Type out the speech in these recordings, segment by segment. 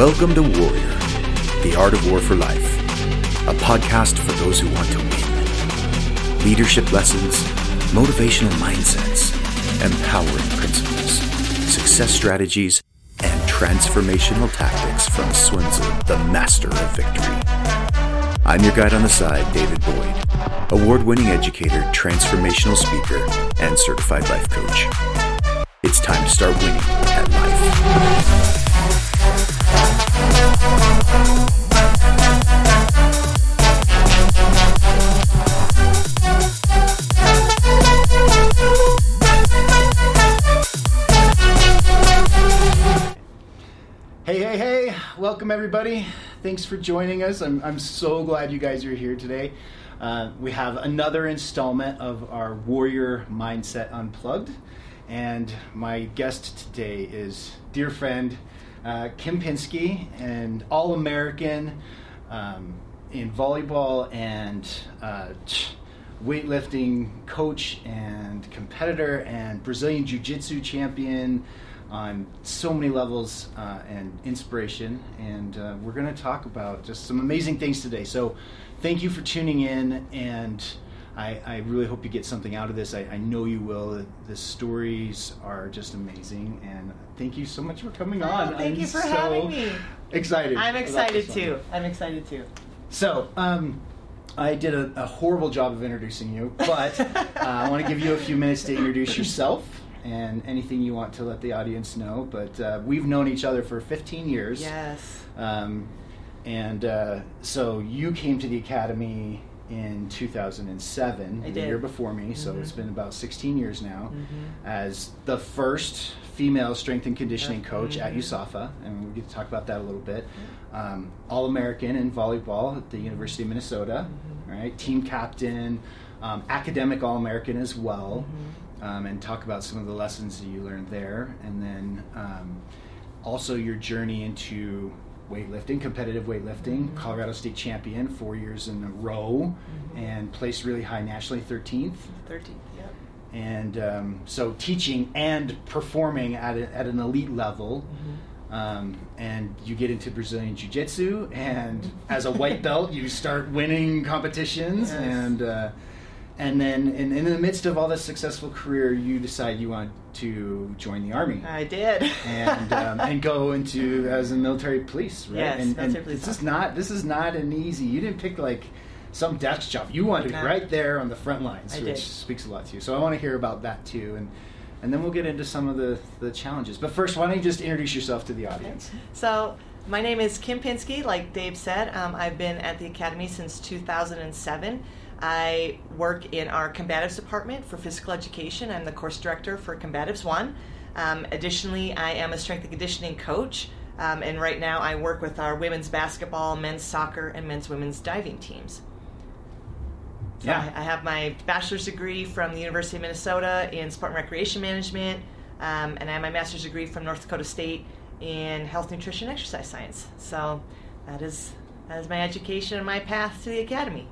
Welcome to Warrior, the art of war for life, a podcast for those who want to win. Leadership lessons, motivational mindsets, empowering principles, success strategies, and transformational tactics from Sun Tzu, the master of victory. I'm your guide on the side, David Boyd, award winning educator, transformational speaker, and certified life coach. It's time to start winning at life. Hey, hey, hey! Welcome, everybody. Thanks for joining us. I'm, I'm so glad you guys are here today. Uh, we have another installment of our Warrior Mindset Unplugged. And my guest today is dear friend uh, Kim Pinske, and All American um, in volleyball and uh, weightlifting coach and competitor and Brazilian Jiu Jitsu champion on so many levels uh, and inspiration. And uh, we're going to talk about just some amazing things today. So, thank you for tuning in. And I, I really hope you get something out of this. I, I know you will. The, the stories are just amazing. And thank you so much for coming on. Oh, thank I'm you for so having me. Excited. I'm excited too. one. I'm excited too. So, um, I did a, a horrible job of introducing you, but uh, I want to give you a few minutes to introduce yourself and anything you want to let the audience know. But uh, we've known each other for 15 years. Yes. Um, and uh, so you came to the academy in 2007, I the year before me. So Mhm. it's been about 16 years now Mhm. as the first female strength and conditioning coach at Mhm. USAFA, and we get to talk about that a little bit. Um, All American in volleyball at the University of Minnesota, Mhm. right? Team captain, um, academic All American as well, Mhm. um, and talk about some of the lessons that you learned there, and then um, also your journey into weightlifting, competitive weightlifting. Colorado State champion four years in a row, and placed really high nationally, 13th. 13th. And um, so teaching and performing at, a, at an elite level. Mhm. Um, and you get into Brazilian Jiu Jitsu, and as a white belt, you start winning competitions. Yes. And uh, and then in, in the midst of all this successful career, you decide you want to join the army I did. and um, and go into as a military police, right? Yes, and, and military police this is not this is not an easy. You didn't pick like some desk job. You wanted No. right there on the front lines, I which did. speaks a lot to you. So I want to hear about that too, and and then we'll get into some of the the challenges. But first, why don't you just introduce yourself to the audience? So, my name is Kim Pinske. Like Dave said, um, I've been at the Academy since 2007. I work in our combatives department for physical education. I'm the course director for Combatives 1. Um, additionally, I am a strength and conditioning coach. Um, and right now, I work with our women's basketball, men's soccer, and men's women's diving teams. So Yeah. I, I have my bachelor's degree from the University of Minnesota in sport and recreation management, um, and I have my master's degree from North Dakota State in health, nutrition, and exercise science. So that is that is my education and my path to the academy.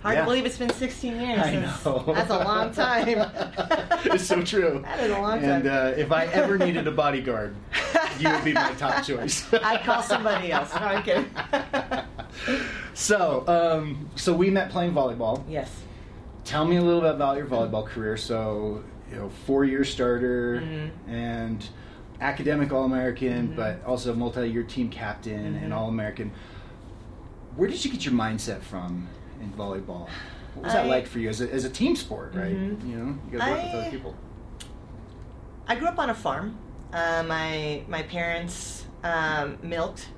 Hard Yeah. to believe it's been 16 years. I That's- know. That's a long time. it's so true. That is a long And time. uh, if I ever needed a bodyguard, you would be my top choice. I'd call somebody else. No, I'm kidding. So, um, so we met playing volleyball. yes. Tell me a little bit about your volleyball career. So, you know, four-year starter Mhm. and academic All-American, Mhm. but also multi-year team captain and Mhm. All-American. Where did you get your mindset from in volleyball? What was that like for you as a, as a team sport, right? Mhm. You know, you got to work with other people. I grew up on a farm. Uh, my my parents um, milked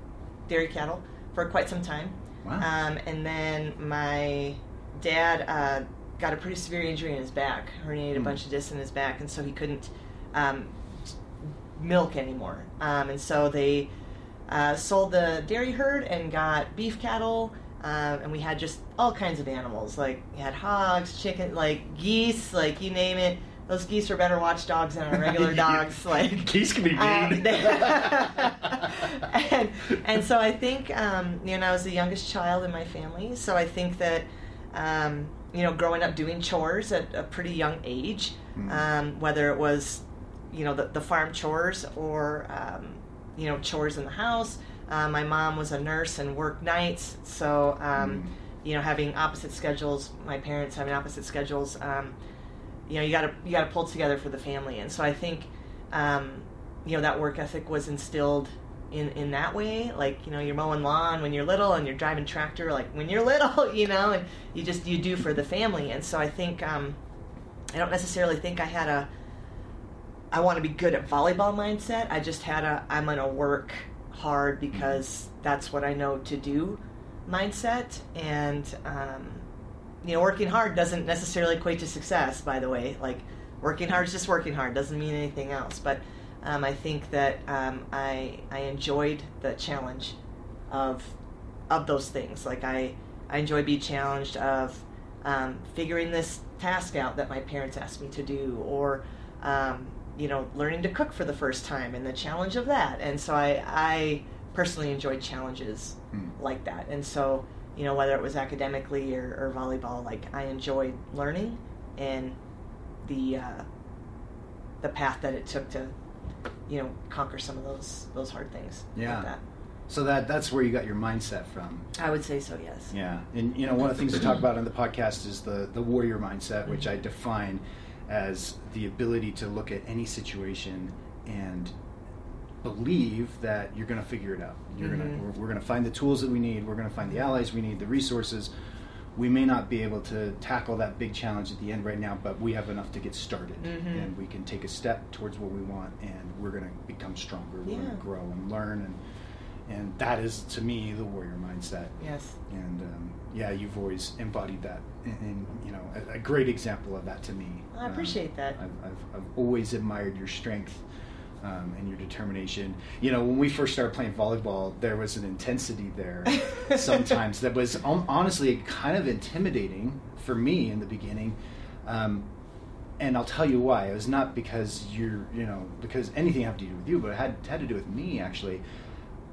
dairy cattle for quite some time, Wow. um, and then my dad uh, got a pretty severe injury in his back, herniated a Hmm. bunch of discs in his back, and so he couldn't um, milk anymore. Um, and so they uh, sold the dairy herd and got beef cattle. Um, and we had just all kinds of animals, like we had hogs, chicken, like geese, like you name it. Those geese are better watchdogs than our regular dogs. Like geese can be um, mean. and, and so I think, um, you know, I was the youngest child in my family. So I think that, um, you know, growing up doing chores at a pretty young age, Mm. um, whether it was, you know, the, the farm chores or, um, you know, chores in the house, Uh, my mom was a nurse and worked nights, so um, Mm. you know, having opposite schedules, my parents having opposite schedules, um, you know, you got to you got to pull together for the family, and so I think, um, you know, that work ethic was instilled in in that way. Like, you know, you're mowing lawn when you're little, and you're driving tractor like when you're little, you know, and you just you do for the family, and so I think um, I don't necessarily think I had a I want to be good at volleyball mindset. I just had a I'm to work hard because that's what I know to do mindset. And, um, you know, working hard doesn't necessarily equate to success, by the way. Like, working hard is just working hard, doesn't mean anything else. But um, I think that um, I, I enjoyed the challenge of, of those things. Like, I, I enjoy being challenged of um, figuring this task out that my parents asked me to do, or, um, you know, learning to cook for the first time and the challenge of that. And so I, I personally enjoyed challenges Mm. like that. And so, you know, whether it was academically or, or volleyball, like I enjoyed learning and the uh, the path that it took to, you know, conquer some of those those hard things. like Yeah. that. So that that's where you got your mindset from. I would say so. Yes. Yeah, and you know one of the things we talk about on the podcast is the the warrior mindset, which. I define as the ability to look at any situation and believe that you're going to figure it out. You're Mhm. gonna we're, we're going to find the tools that we need. We're going to find the allies we need, the resources. We may not be able to tackle that big challenge at the end right now, but we have enough to get started, Mhm. and we can take a step towards what we want, and we're going to become stronger. We're going to grow and learn, and and that is to me the warrior mindset Yes. and um, yeah, you've always embodied that, and, and you know, a, a great example of that to me. I appreciate that. I've, I've, I've always admired your strength um, and your determination. You know, when we first started playing volleyball, there was an intensity there sometimes that was um, honestly kind of intimidating for me in the beginning. Um, and I'll tell you why. It was not because you're, you know, because anything had to do with you, but it had, had to do with me actually.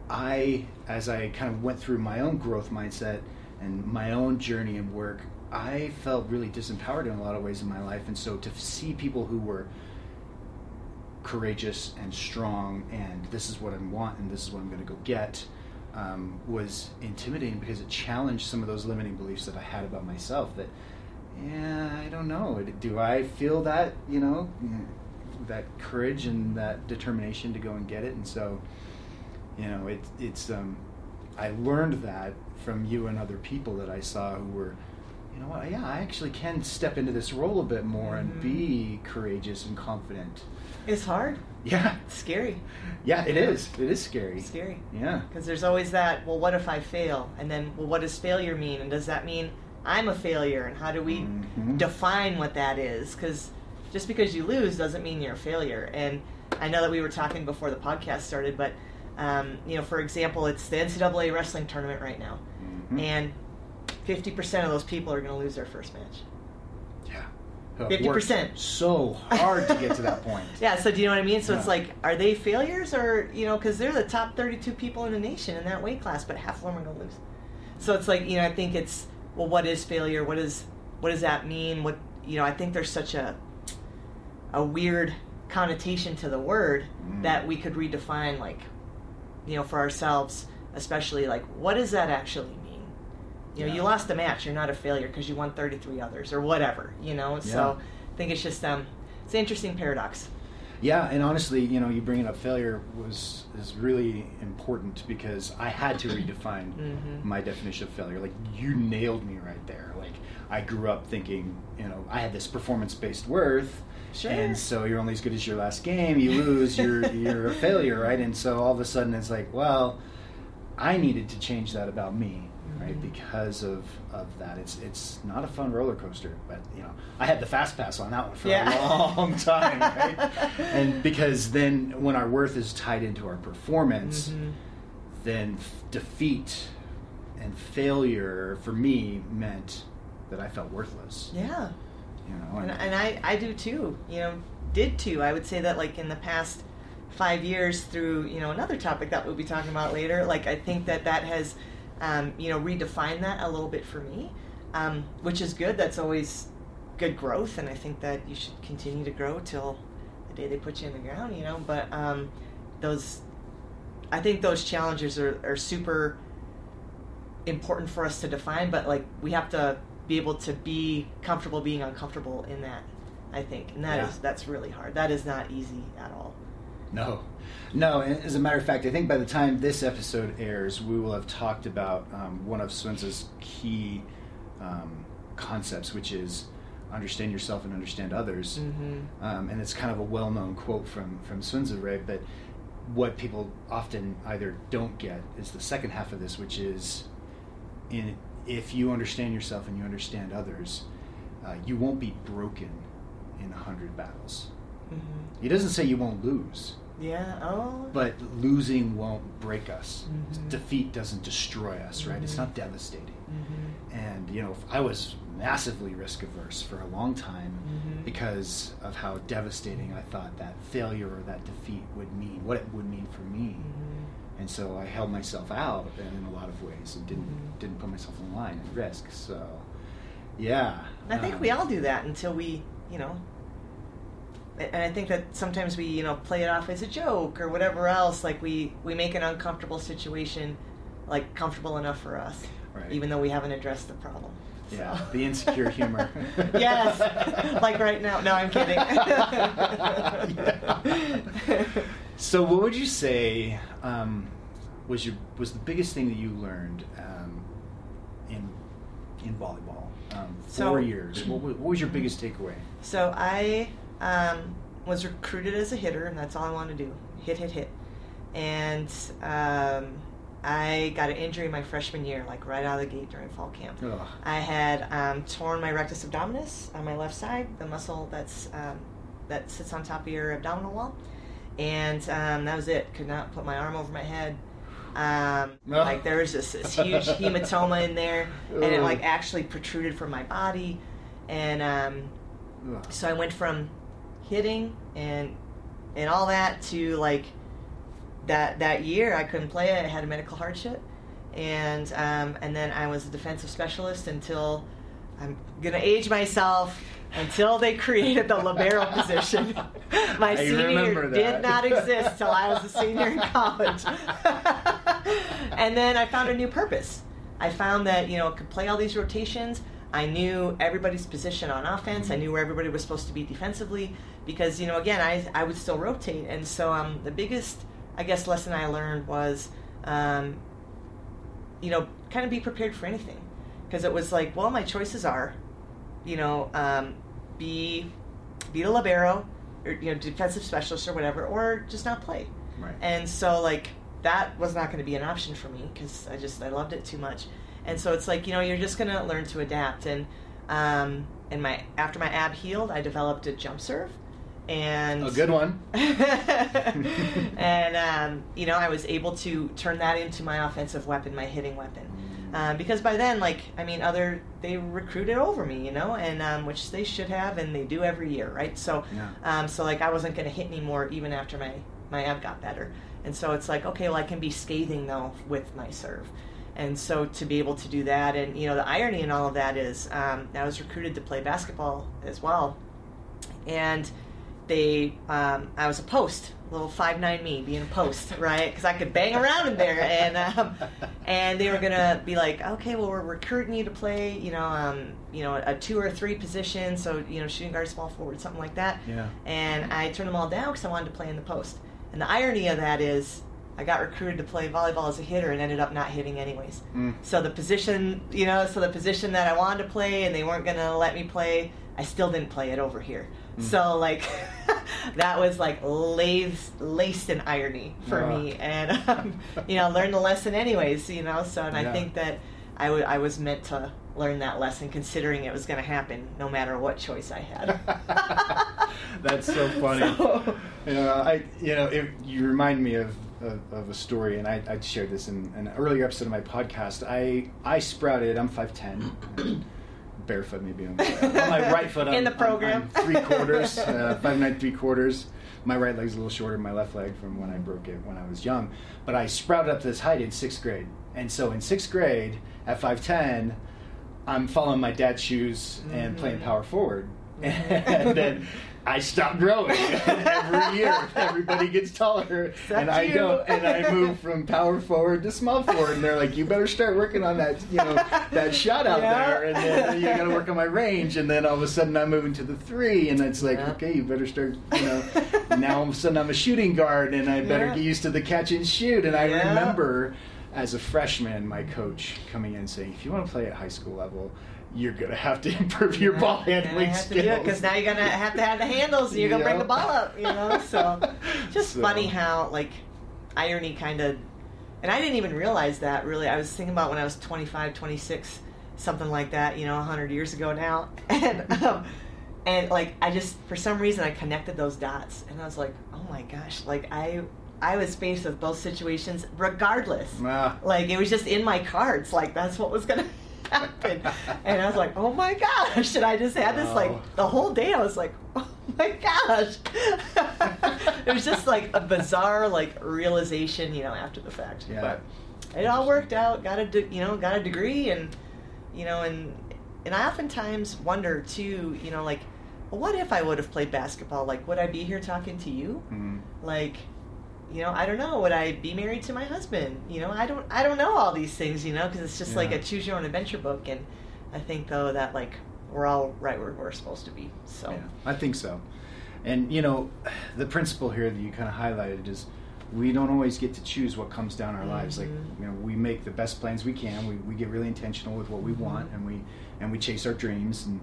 I, as I kind of went through my own growth mindset and my own journey and work, I felt really disempowered in a lot of ways in my life. And so to see people who were courageous and strong and this is what I want and this is what I'm going to go get um, was intimidating because it challenged some of those limiting beliefs that I had about myself that, yeah, I don't know. Do I feel that, you know, that courage and that determination to go and get it? And so, you know, it, it's um, I learned that from you and other people that I saw who were, you know what, yeah, I actually can step into this role a bit more and Mhm. be courageous and confident. It's hard. Yeah, It's scary. yeah, it is. It is scary. It's scary. Yeah, Because there's always that, well, what if I fail? And then, well, what does failure mean? And does that mean I'm a failure? And how do we Mhm. define what that is? Because just because you lose doesn't mean you're a failure. And I know that we were talking before the podcast started, but, um, you know, for example, it's the NCAA wrestling tournament right now. Mhm. And 50% of those people are going to lose their first match. Yeah. Have 50%. So hard to get to that point. Yeah, so do you know what I mean? So it's like, are they failures or, you know, because they're the top 32 people in the nation in that weight class, but half of them are going to lose. So it's like, you know, I think it's, well, what is failure? What is, what does that mean? What, you know, I think there's such a, a weird connotation to the word Mm. that we could redefine, like, you know, for ourselves, especially, like, what does that actually? You know, Yeah. you lost a match, you're not a failure because you won 33 others or whatever, you know? So I think it's just, um, it's an interesting paradox. Yeah, and honestly, you know, you bringing up failure was is really important because I had to redefine Mhm. my definition of failure. Like you nailed me right there. Like I grew up thinking, you know, I had this performance based worth, Sure. and so you're only as good as your last game. You lose, you're you're a failure, right? And so all of a sudden, it's like, well, I needed to change that about me, right? Because of of that, it's it's not a fun roller coaster, but you know, I had the fast pass on that one for Yeah. a long time, right? and because then when our worth is tied into our performance, Mhm. then f- defeat and failure for me meant that I felt worthless. Yeah. You know, And, and I, I do too, you know, did too. I would say that like in the past five years through, you know, another topic that we'll be talking about later, like I think that that has, um, you know, redefine that a little bit for me, um, which is good. That's always good growth. And I think that you should continue to grow till the day they put you in the ground, you know, but um, those, I think those challenges are, are super important for us to define, but like we have to be able to be comfortable being uncomfortable in that. I think, and that is Yeah. that's really hard. That is not easy at all. No, no. As a matter of fact, I think by the time this episode airs, we will have talked about um, one of Sun Tzu's key um, concepts, which is understand yourself and understand others. Mm-hmm. Um, and it's kind of a well-known quote from from Swenza, right? But what people often either don't get is the second half of this, which is in if you understand yourself and you understand others, uh, you won't be broken in a hundred battles. Mm-hmm. He doesn't say you won't lose, Yeah. Oh. but losing won't break us. Mhm. Defeat doesn't destroy us, right? It's Mhm. not devastating. Mm-hmm. And you know, I was massively risk averse for a long time Mhm. because of how devastating I thought that failure or that defeat would mean, what it would mean for me. Mm-hmm. And so I held myself out in a lot of ways and didn't Mhm. didn't put myself in line at risk. So, yeah, I think um, we all do that until we, you know, and I think that sometimes we, you know, play it off as a joke or whatever else. Like we we make an uncomfortable situation like comfortable enough for us, Right. even though we haven't addressed the problem. Yeah, So- the insecure humor. yes, like right now. No, I'm kidding. Yeah. So, what would you say um, was your was the biggest thing that you learned um, in in volleyball? Um, So- four years. What, what was your biggest takeaway? So I um, was recruited as a hitter, and that's all I wanted to do: hit, hit, hit. And um, I got an injury my freshman year, like right out of the gate during fall camp. Ugh. I had um, torn my rectus abdominis on my left side, the muscle that's um, that sits on top of your abdominal wall, and um, that was it. Could not put my arm over my head. Um, No. Like there was just this huge hematoma in there, and it like actually protruded from my body, and um, so I went from hitting and and all that to like that that year I couldn't play it. I had a medical hardship, and um, and then I was a defensive specialist until I'm gonna age myself until they created the libero position. My I senior did not exist till I was a senior in college, and then I found a new purpose. I found that you know I could play all these rotations. I knew everybody's position on offense. I knew where everybody was supposed to be defensively because you know again I I would still rotate, and so um the biggest I guess lesson I learned was um, you know kind of be prepared for anything because it was like well my choices are you know um, be be a libero or you know defensive specialist or whatever or just not play Right. and so like that was not going to be an option for me because I just I loved it too much. And so it's like you know you're just going to learn to adapt. And um, and my after my ab healed, I developed a jump serve, and a good one. and um, you know I was able to turn that into my offensive weapon, my hitting weapon. Um, because by then, like I mean, other they recruited over me, you know, and um, which they should have, and they do every year, right? So, Yeah. um, so like I wasn't going to hit anymore even after my my ab got better, and so it's like okay, well I can be scathing though with my serve, and so to be able to do that, and you know the irony in all of that is um, I was recruited to play basketball as well, and they um, I was a post, little five nine me being a post, right? Because I could bang around in there, and um, and they were gonna be like, okay, well we're recruiting you to play, you know, um, you know, a two or three position, so you know, shooting guard, small forward, something like that. Yeah. And I turned them all down because I wanted to play in the post. And the irony of that is. I got recruited to play volleyball as a hitter and ended up not hitting anyways. Mm. So the position, you know, so the position that I wanted to play and they weren't going to let me play, I still didn't play it over here. Mm. So like that was like laced, laced in irony for Ah. me, and um, you know, learned the lesson anyways. You know, so and Yeah. I think that I, w- I was meant to learn that lesson, considering it was going to happen no matter what choice I had. That's so funny. So- You know, I you know it, you remind me of, of of a story, and I I shared this in an earlier episode of my podcast. I I sprouted. I'm five ten. Barefoot, maybe on, on my right foot. I'm, In the I'm- program. I'm three quarters, uh, five nine three quarters. My right leg's a little shorter than my left leg from when I broke it when I was young. But I sprouted up to this height in sixth grade, and so in sixth grade at five ten, I'm following my dad's shoes and playing Mhm. power forward. and then I stop growing every year. Everybody gets taller, Except and I you. don't. And I move from power forward to small forward. And they're like, "You better start working on that, you know, that shot out Yeah. there, and then you got to work on my range." And then all of a sudden, I'm moving to the three, and it's like, Yeah. "Okay, you better start." You know, now all of a sudden I'm a shooting guard, and I better Yeah. get used to the catch and shoot. And I remember, as a freshman, my coach coming in saying, "If you want to play at high school level." You're gonna have to improve your ball handling skills. it because now you're gonna have to have the handles. and You're gonna bring the ball up, you know. So just So- funny how like irony kind of, and I didn't even realize that really. I was thinking about when I was 25, 26, something like that, you know, 100 years ago now, and um, and like I just for some reason I connected those dots, and I was like, oh my gosh, like I I was faced with both situations regardless. Ah. Like it was just in my cards. Like that's what was gonna happen. and I was like, oh my gosh! And I just had this like the whole day. I was like, oh my gosh! it was just like a bizarre like realization, you know, after the fact. Yeah. But it all worked out. Got a de- you know got a degree and you know and and I oftentimes wonder too. You know, like, well, what if I would have played basketball? Like, would I be here talking to you? Mm. like you know i don't know would i be married to my husband you know i don't i don't know all these things you know because it's just like a choose your own adventure book and i think though that like we're all right where we're supposed to be so Yeah, I think so. And you know, the principle here that you kind of highlighted is we don't always get to choose what comes down our lives. Like Mhm. you know, we make the best plans we can. We, we get really intentional with what we Mm-hmm. want, and we and we chase our dreams. And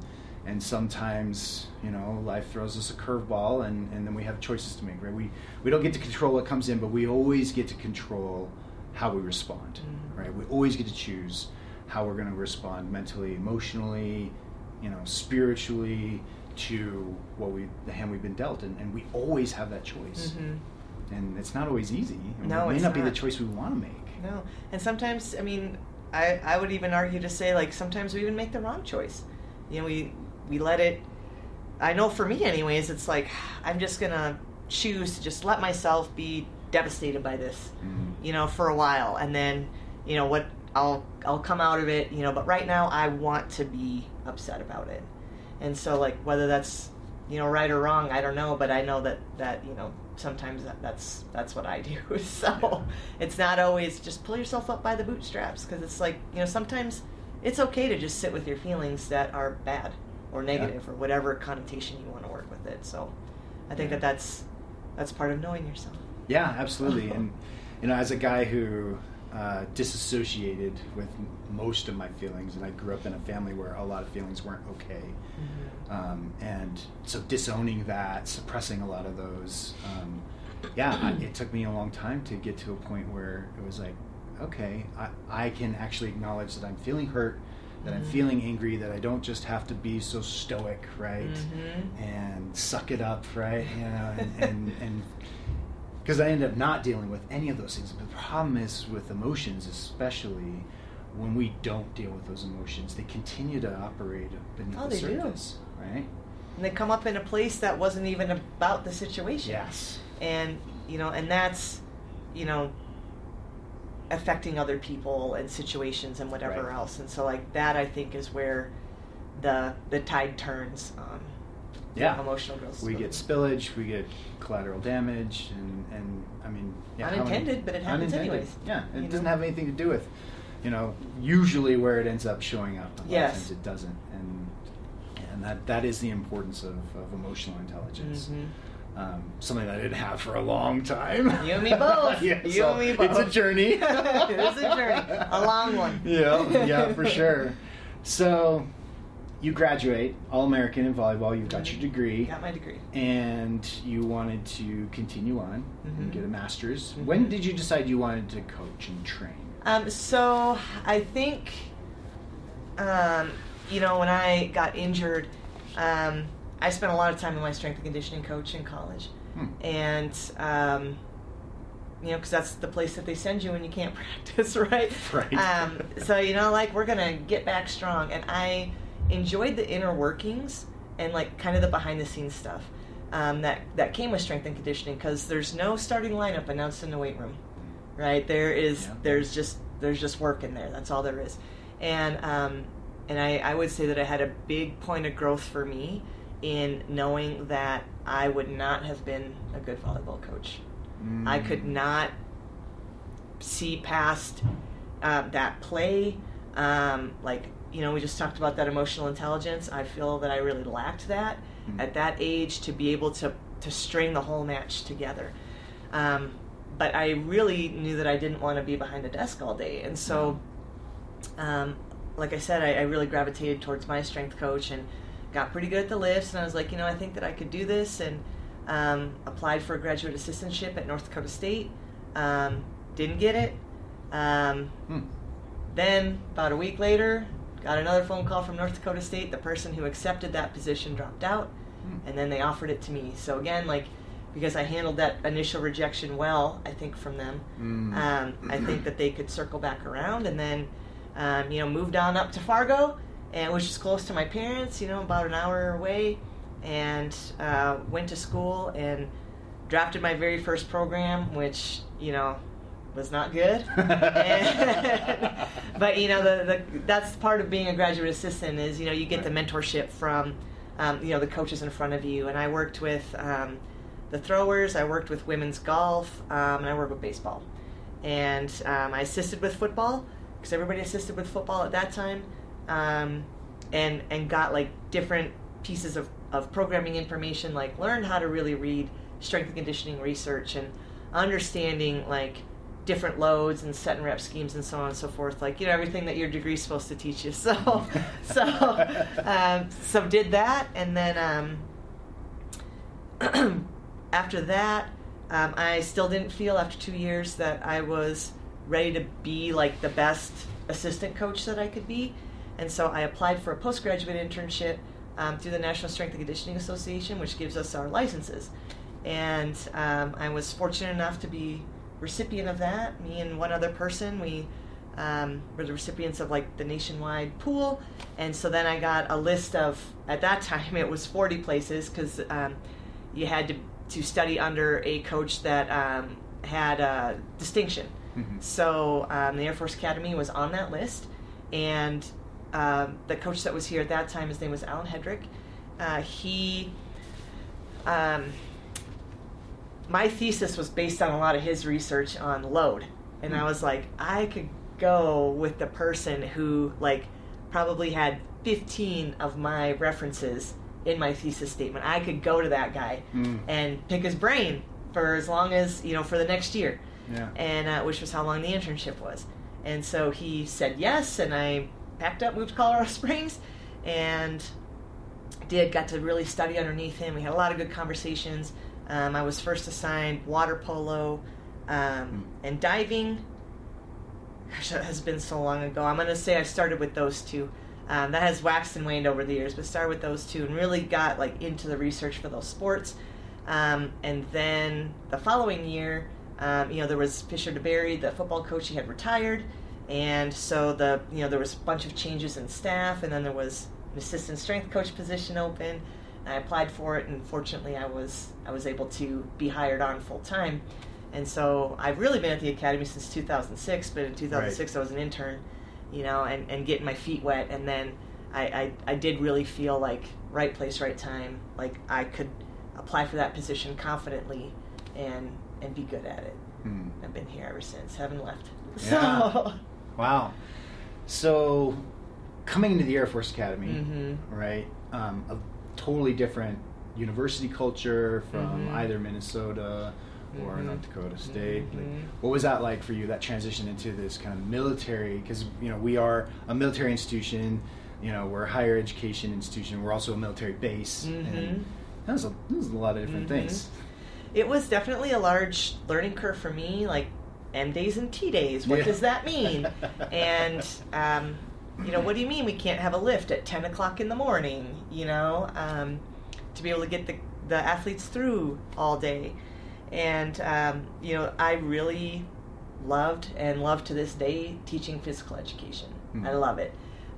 and sometimes you know, life throws us a curveball, and and then we have choices to make. Right? We we don't get to control what comes in, but we always get to control how we respond. Mhm. Right? We always get to choose how we're going to respond mentally, emotionally, you know, spiritually to what we the hand we've been dealt, and, and we always have that choice. Mhm. And it's not always easy. and No, it may it's not, be the choice we want to make. no and sometimes i mean I, I would even argue to say like sometimes we even make the wrong choice you know we we let it i know for me anyways it's like i'm just gonna choose to just let myself be devastated by this Mhm. you know, for a while, and then, you know, what I'll I'll come out of it, you know. But right now, I want to be upset about it, and so like whether that's you know right or wrong, I don't know, but I know that that you know sometimes that, that's that's what I do. So it's not always just pull yourself up by the bootstraps because it's like you know sometimes it's okay to just sit with your feelings that are bad or negative or whatever connotation you want to work with it. So I think Yeah. that that's that's part of knowing yourself. Yeah, absolutely. and you know, as a guy who uh, disassociated with most of my feelings, and I grew up in a family where a lot of feelings weren't okay, um, and so disowning that, suppressing a lot of those. Um, yeah, I, it took me a long time to get to a point where it was like, okay, I, I can actually acknowledge that I'm feeling hurt, that I'm feeling angry, that I don't just have to be so stoic, right? Mhm. and suck it up, right? You know, and and, because I end up not dealing with any of those things. But the problem is with emotions, especially when we don't deal with those emotions, they continue to operate beneath Oh, the they do. right? and they come up in a place that wasn't even about the situation. Yes. And you know, and that's you know affecting other people and situations and whatever Right. else. And so like that I think is where the the tide turns on Yeah. emotional growth. We get spillage, we get collateral damage, and, and I mean, yeah, how many- Unintended, but it happens unintended. anyways, Yeah, it doesn't know? have anything to do with, you know, usually where it ends up showing up. A lot Yes. of times it doesn't, and and that that is the importance of, of emotional intelligence. Mhm. Um, something that I didn't have for a long time. You and me both. yeah, You so and me It's a journey. It is a journey. A long one. Yeah, yeah, for sure. So, you graduate, All American in volleyball. You've got your degree Got my degree. and you wanted to continue on and Mhm. get a master's. Mhm. When did you decide you wanted to coach and train? Um, so I think, um, you know, when I got injured, um, I spent a lot of time with my strength and conditioning coach in college, Hmm. and um, you know, because that's the place that they send you when you can't practice, right? Right. Um, so you know, like we're gonna get back strong, and I enjoyed the inner workings and like kind of the behind the scenes stuff um, that that came with strength and conditioning because there's no starting lineup announced in the weight room right there is Yeah. there's just there's just work in there that's all there is and um, and I, I would say that I had a big point of growth for me in knowing that I would not have been a good volleyball coach. I could not see past uh, that play. Um, like, you know, we just talked about that emotional intelligence. I feel that I really lacked that Mm. at that age to be able to, to string the whole match together. Um, but I really knew that I didn't want to be behind a desk all day. And so, um, like I said, I, I really gravitated towards my strength coach and got pretty good at the lifts. And I was like, you know, I think that I could do this. And um, applied for a graduate assistantship at North Dakota State. Um, didn't get it. Um, Hmm. then, about a week later, got another phone call from North Dakota State. The person who accepted that position dropped out, Hmm. and then they offered it to me. So, again, like, because I handled that initial rejection well, I think, from them, Mm. um, I think that they could circle back around and then, um, you know, moved on up to Fargo, and which is close to my parents, you know, about an hour away, and uh, went to school and drafted my very first program, which, you know, was not good. And- but you know, the, the that's part of being a graduate assistant is you know you get the mentorship from um, you know the coaches in front of you. And I worked with um, the throwers, I worked with women's golf, um, and I worked with baseball. And um, I assisted with football because everybody assisted with football at that time, um, and and got like different pieces of, of programming information, like learned how to really read strength and conditioning research and understanding like different loads and set and rep schemes and so on and so forth. Like you know everything that your degree's supposed to teach you. So so um, so did that. And then um, after that um, i still didn't feel after two years that i was ready to be like the best assistant coach that i could be and so i applied for a postgraduate internship um, through the national strength and conditioning association which gives us our licenses and um, i was fortunate enough to be recipient of that. Me and one other person, we um, were the recipients of like the nationwide pool, and so then I got a list of at that time it was 40 places because um, you had to to study under a coach that um, had a distinction. Mhm. So um, the Air Force Academy was on that list, and um, the coach that was here at that time, his name was Allen Hedrick. Uh, he um, my thesis was based on a lot of his research on load and i was like i could go with the person who like probably had 15 of my references in my thesis statement i could go to that guy Mm. and pick his brain for as long as you know for the next year Yeah. and uh, which was how long the internship was and so he said yes and i packed up moved to colorado springs and did got to really study underneath him. We had a lot of good conversations. Um, i was first assigned water polo um, and diving. Gosh that has been so long ago. I'm going to say i started with those two. Um, that has waxed and waned over the years but started with those two and really got like into the research for those sports. Um, and then the following year um, you know there was Fisher DeBerry, the football coach he had retired and so the you know there was a bunch of changes in staff and then there was an assistant strength coach position open and i applied for it and fortunately i was i was able to be hired on full time and so i've really been at the academy since 2006 but in 2006 i was an intern you know and, and getting my feet wet and then I, I, I did really feel like right place right time like i could apply for that position confidently and and be good at it. Mm. i've been here ever since. Haven't left. Yeah. so Wow. So, coming into the Air Force Academy, Mhm. right? Um, a totally different university culture from Mhm. either Minnesota or Mhm. North Dakota State. Like, Mhm. what was that like for you? That transition into this kind of military? Because you know we are a military institution. You know we're a higher education institution. We're also a military base, and that was a, that was a lot of different things. it was definitely a large learning curve for me like m days and t days what Yeah. does that mean and um, you know what do you mean we can't have a lift at 10 o'clock in the morning you know um, to be able to get the, the athletes through all day and um, you know i really loved and love to this day teaching physical education Mhm. i love it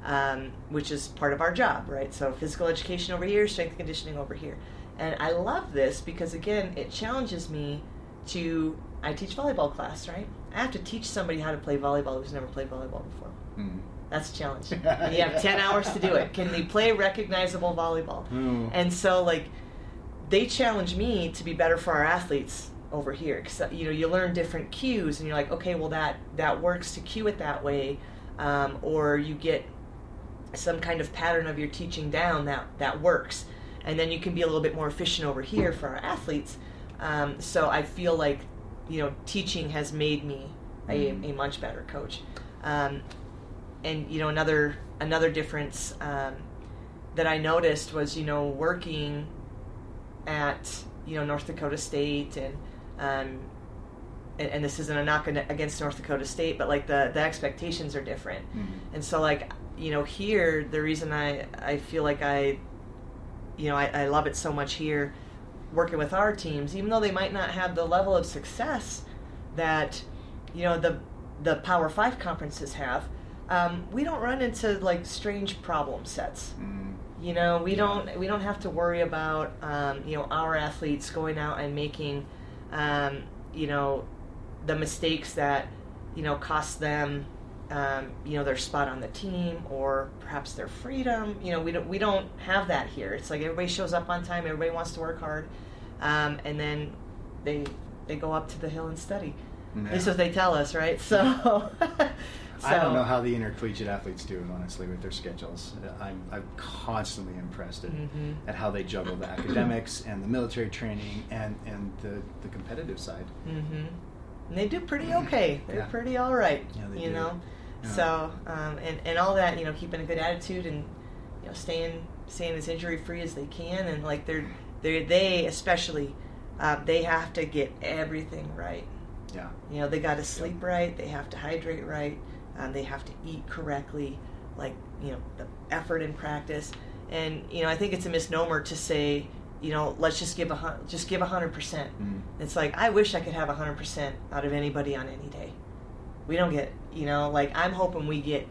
um, which is part of our job right so physical education over here strength conditioning over here and I love this because again, it challenges me to. I teach volleyball class, right? I have to teach somebody how to play volleyball who's never played volleyball before. Mm. That's a challenge. and you have 10 hours to do it. Can they play recognizable volleyball? Mm. And so, like, they challenge me to be better for our athletes over here because you know you learn different cues and you're like okay well that that works to cue it that way um, or you get some kind of pattern of your teaching down that that works and then you can be a little bit more efficient over here for our athletes um, so i feel like you know teaching has made me a, a much better coach. Um, and you know another another difference um, that i noticed was you know working at you know North Dakota State and um, and, and this isn't a knock against North Dakota State, but like the the expectations are different, Mhm. and so like you know here the reason I I feel like I you know I, I love it so much here working with our teams, even though they might not have the level of success that you know the the Power Five conferences have. Um, we don't run into like strange problem sets. Mm. You know, we Yeah. don't we don't have to worry about um, you know our athletes going out and making um, you know the mistakes that you know cost them um, you know their spot on the team or perhaps their freedom. You know, we don't we don't have that here. It's like everybody shows up on time, everybody wants to work hard, um, and then they they go up to the hill and study. At least Yeah. what they tell us, right? So, I don't know how the intercollegiate athletes do it, honestly, with their schedules. I'm, I'm constantly impressed at, Mhm. at how they juggle the academics and the military training and, and the, the competitive side. Mm-hmm. And they do pretty okay. They're Yeah. pretty all right. Yeah, they you do. know. Yeah. So um, and and all that, you know, keeping a good attitude and you know staying staying as injury free as they can, and like they're they they especially uh, they have to get everything right. Yeah. You know, they got to sleep right. They have to hydrate right. Um, they have to eat correctly. Like you know, the effort in practice. And you know, I think it's a misnomer to say, you know, let's just give a just give a hundred percent. Mm. It's like I wish I could have a hundred percent out of anybody on any day. We don't get, you know, like I'm hoping we get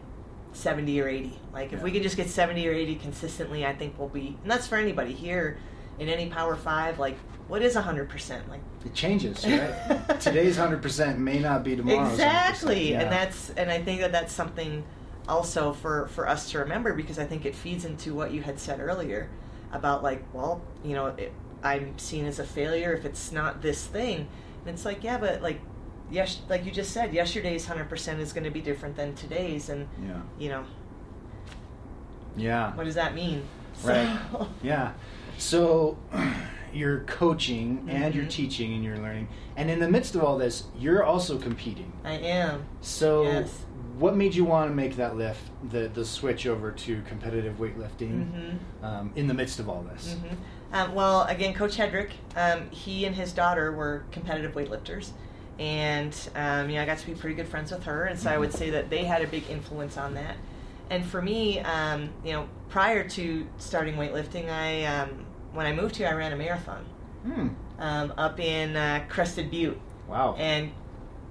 seventy or eighty. Like if we can just get seventy or eighty consistently, I think we'll be. And that's for anybody here in any Power Five. Like, what is hundred percent? Like It changes, right? Today's 100% may not be tomorrow's exactly Yeah. and that's and i think that that's something also for for us to remember because i think it feeds into what you had said earlier about like well you know it, i'm seen as a failure if it's not this thing and it's like yeah but like yes like you just said yesterday's 100% is going to be different than today's and Yeah. you know Yeah. what does that mean Right. So- Yeah. So you're coaching and you're teaching and you're learning. And in the midst of all this, you're also competing. i am So Yes. what made you want to make that lift, the the switch over to competitive weightlifting Mhm. um, in the midst of all this? hmm Um, well, again, Coach Hedrick, um, he and his daughter were competitive weightlifters, and um, you know, I got to be pretty good friends with her, and so I would say that they had a big influence on that. And for me, um, you know, prior to starting weightlifting, I um, when I moved here, I ran a marathon Hmm. um, up in uh, Crested Butte, Wow. and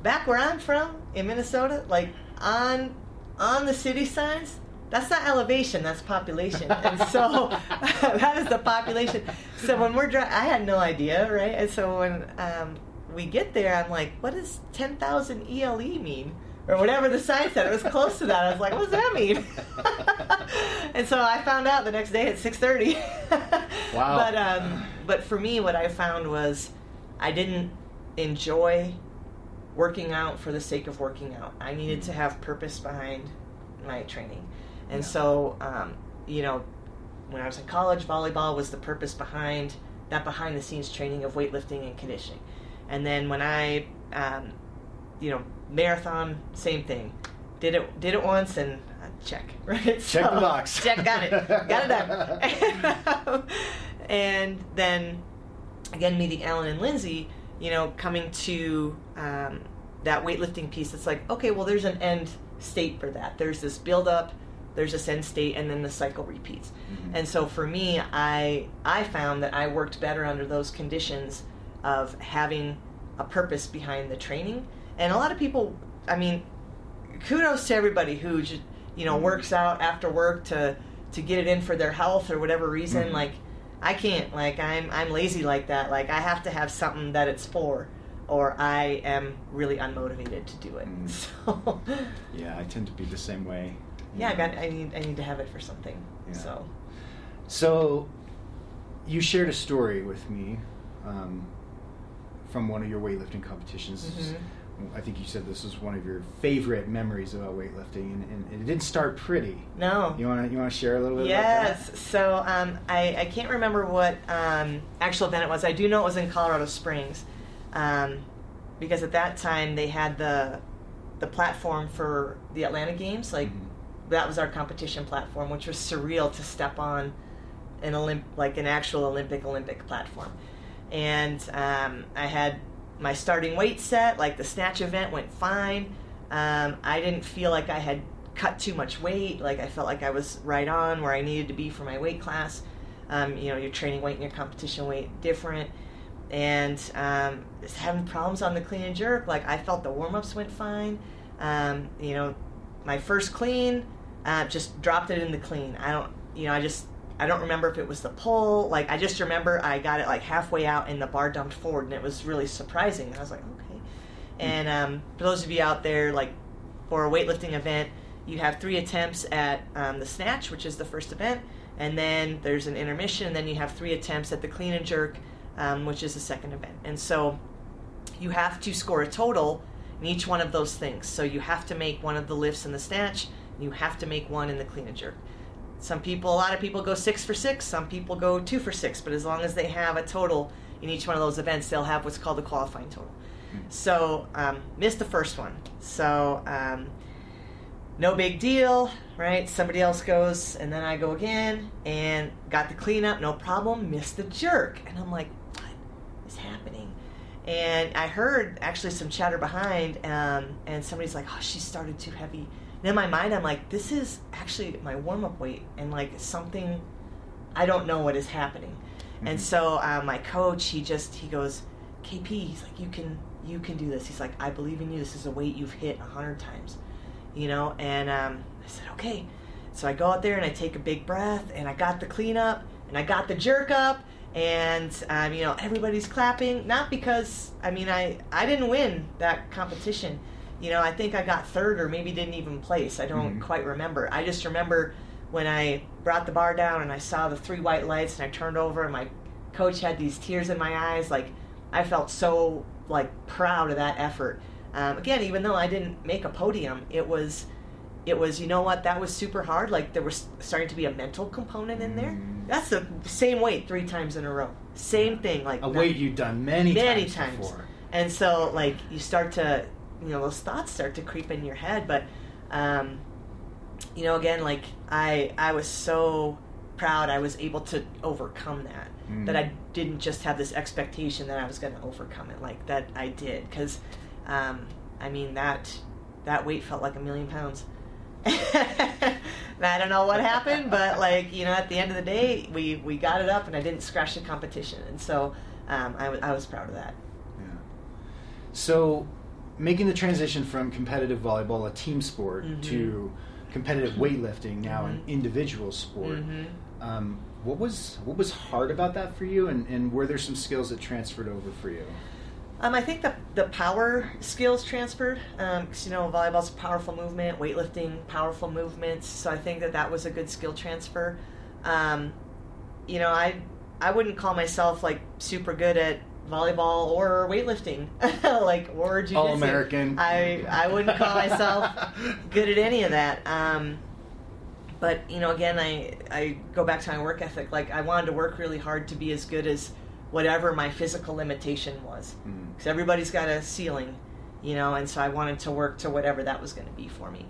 back where I'm from in Minnesota, like on on the city signs, that's not elevation, that's population. and so that is the population. So when we're driving, I had no idea, right? And so when um, we get there, I'm like, what does 10,000 ELE mean? Or whatever the sign said. It was close to that. I was like, what does that mean? and so I found out the next day at 6.30. Wow. But, um, but for me, what I found was I didn't enjoy working out for the sake of working out. I needed to have purpose behind my training. And Yeah. so, um, you know, when I was in college, volleyball was the purpose behind that behind the scenes training of weightlifting and conditioning. And then when I, um, you know, marathon, same thing. Did it did it once and uh, check right. Check the box. Check, got it, got it done. and then again, meeting Allen and Lindsay, you know, coming to um, that weightlifting piece. It's like okay, well, there's an end state for that. There's this build up, there's this end state, and then the cycle repeats. Mhm. And so for me, I I found that I worked better under those conditions of having a purpose behind the training. And a lot of people, I mean, kudos to everybody who just, you know works out after work to to get it in for their health or whatever reason. Mhm. Like I can't. Like I'm I'm lazy like that. Like I have to have something that it's for, or I am really unmotivated to do it. Mm. So Yeah, I tend to be the same way. yeah, I got I need I need to have it for something. Yeah. So So, you shared a story with me um, from one of your weightlifting competitions. Mhm. I think you said this was one of your favorite memories about weightlifting, and, and it didn't start pretty. no. You want to you want to share a little bit? Yes. About So um, I, I can't remember what um, actual event it was. I do know it was in Colorado Springs, um, because at that time they had the the platform for the Atlanta Games. Like Mhm. that was our competition platform, which was surreal to step on an Olymp like an actual Olympic Olympic platform. And um, I had my starting weight set. Like the snatch event went fine. Um, I didn't feel like I had cut too much weight. Like I felt like I was right on where I needed to be for my weight class. Um, you know, your training weight and your competition weight different. And um, having problems on the clean and jerk. Like I felt the warm ups went fine. Um, you know, my first clean, uh, just dropped it in the clean. I don't, you know, I just, I don't remember if it was the pull. Like, I just remember I got it like halfway out and the bar dumped forward, and it was really surprising. I was like, okay. And um, for those of you out there, like, for a weightlifting event, you have three attempts at um, the snatch, which is the first event, and then there's an intermission, and then you have three attempts at the clean and jerk, um, which is the second event. And so you have to score a total in each one of those things. So you have to make one of the lifts in the snatch, and you have to make one in the clean and jerk. Some people, a lot of people go six for six, some people go two for six, but as long as they have a total in each one of those events, they'll have what's called a qualifying total. So, um, missed the first one. So, um, no big deal, right? Somebody else goes, and then I go again, and got the cleanup, no problem. Missed the jerk, and I'm like, what is happening? And I heard actually some chatter behind, um, and somebody's like, oh, she started too heavy. And in my mind, I'm like, this is actually my warm up weight, and like something, I don't know what is happening. And Mhm. so uh, my coach, he just he goes, KP, he's like, you can you can do this. He's like, I believe in you. This is a weight you've hit a hundred times, you know. And um, I said, okay. So I go out there and I take a big breath, and I got the cleanup, and I got the jerk up, and um, you know everybody's clapping. Not because I mean I I didn't win that competition. You know, I think I got third or maybe didn't even place. I don't Mhm. quite remember. I just remember when I brought the bar down and I saw the three white lights and I turned over and my coach had these tears in my eyes. Like I felt so like proud of that effort. Um, again, even though I didn't make a podium, it was it was you know what that was super hard. Like there was starting to be a mental component in there. Mm. That's the same weight three times in a row. Same thing. Like A weight you've done many, many times, times. before. And so, like, you start to, you know, those thoughts start to creep in your head. But, um, you know, again, like, I, I was so proud I was able to overcome that. Mm. That I didn't just have this expectation that I was going to overcome it, like that I did. Because, um, I mean, that that weight felt like a million pounds. I don't know what happened, but like you know, at the end of the day, we we got it up, and I didn't scratch the competition, and so um, I, w- I was proud of that. Yeah. So, making the transition from competitive volleyball, a team sport, Mhm. to competitive weightlifting, now an Mhm. individual sport. Mhm. Um, what was what was hard about that for you, and, and were there some skills that transferred over for you? Um, I think the the power skills transferred because you know volleyball's a powerful movement, weightlifting powerful movements. So I think that that was a good skill transfer. Um, you know, I I wouldn't call myself like super good at volleyball or weightlifting, like or jiu-jitsu. All American. I I wouldn't call myself good at any of that. Um, but you know, again, I I go back to my work ethic. Like I wanted to work really hard to be as good as whatever my physical limitation was Mm. because everybody's got a ceiling, you know, and so I wanted to work to whatever that was going to be for me.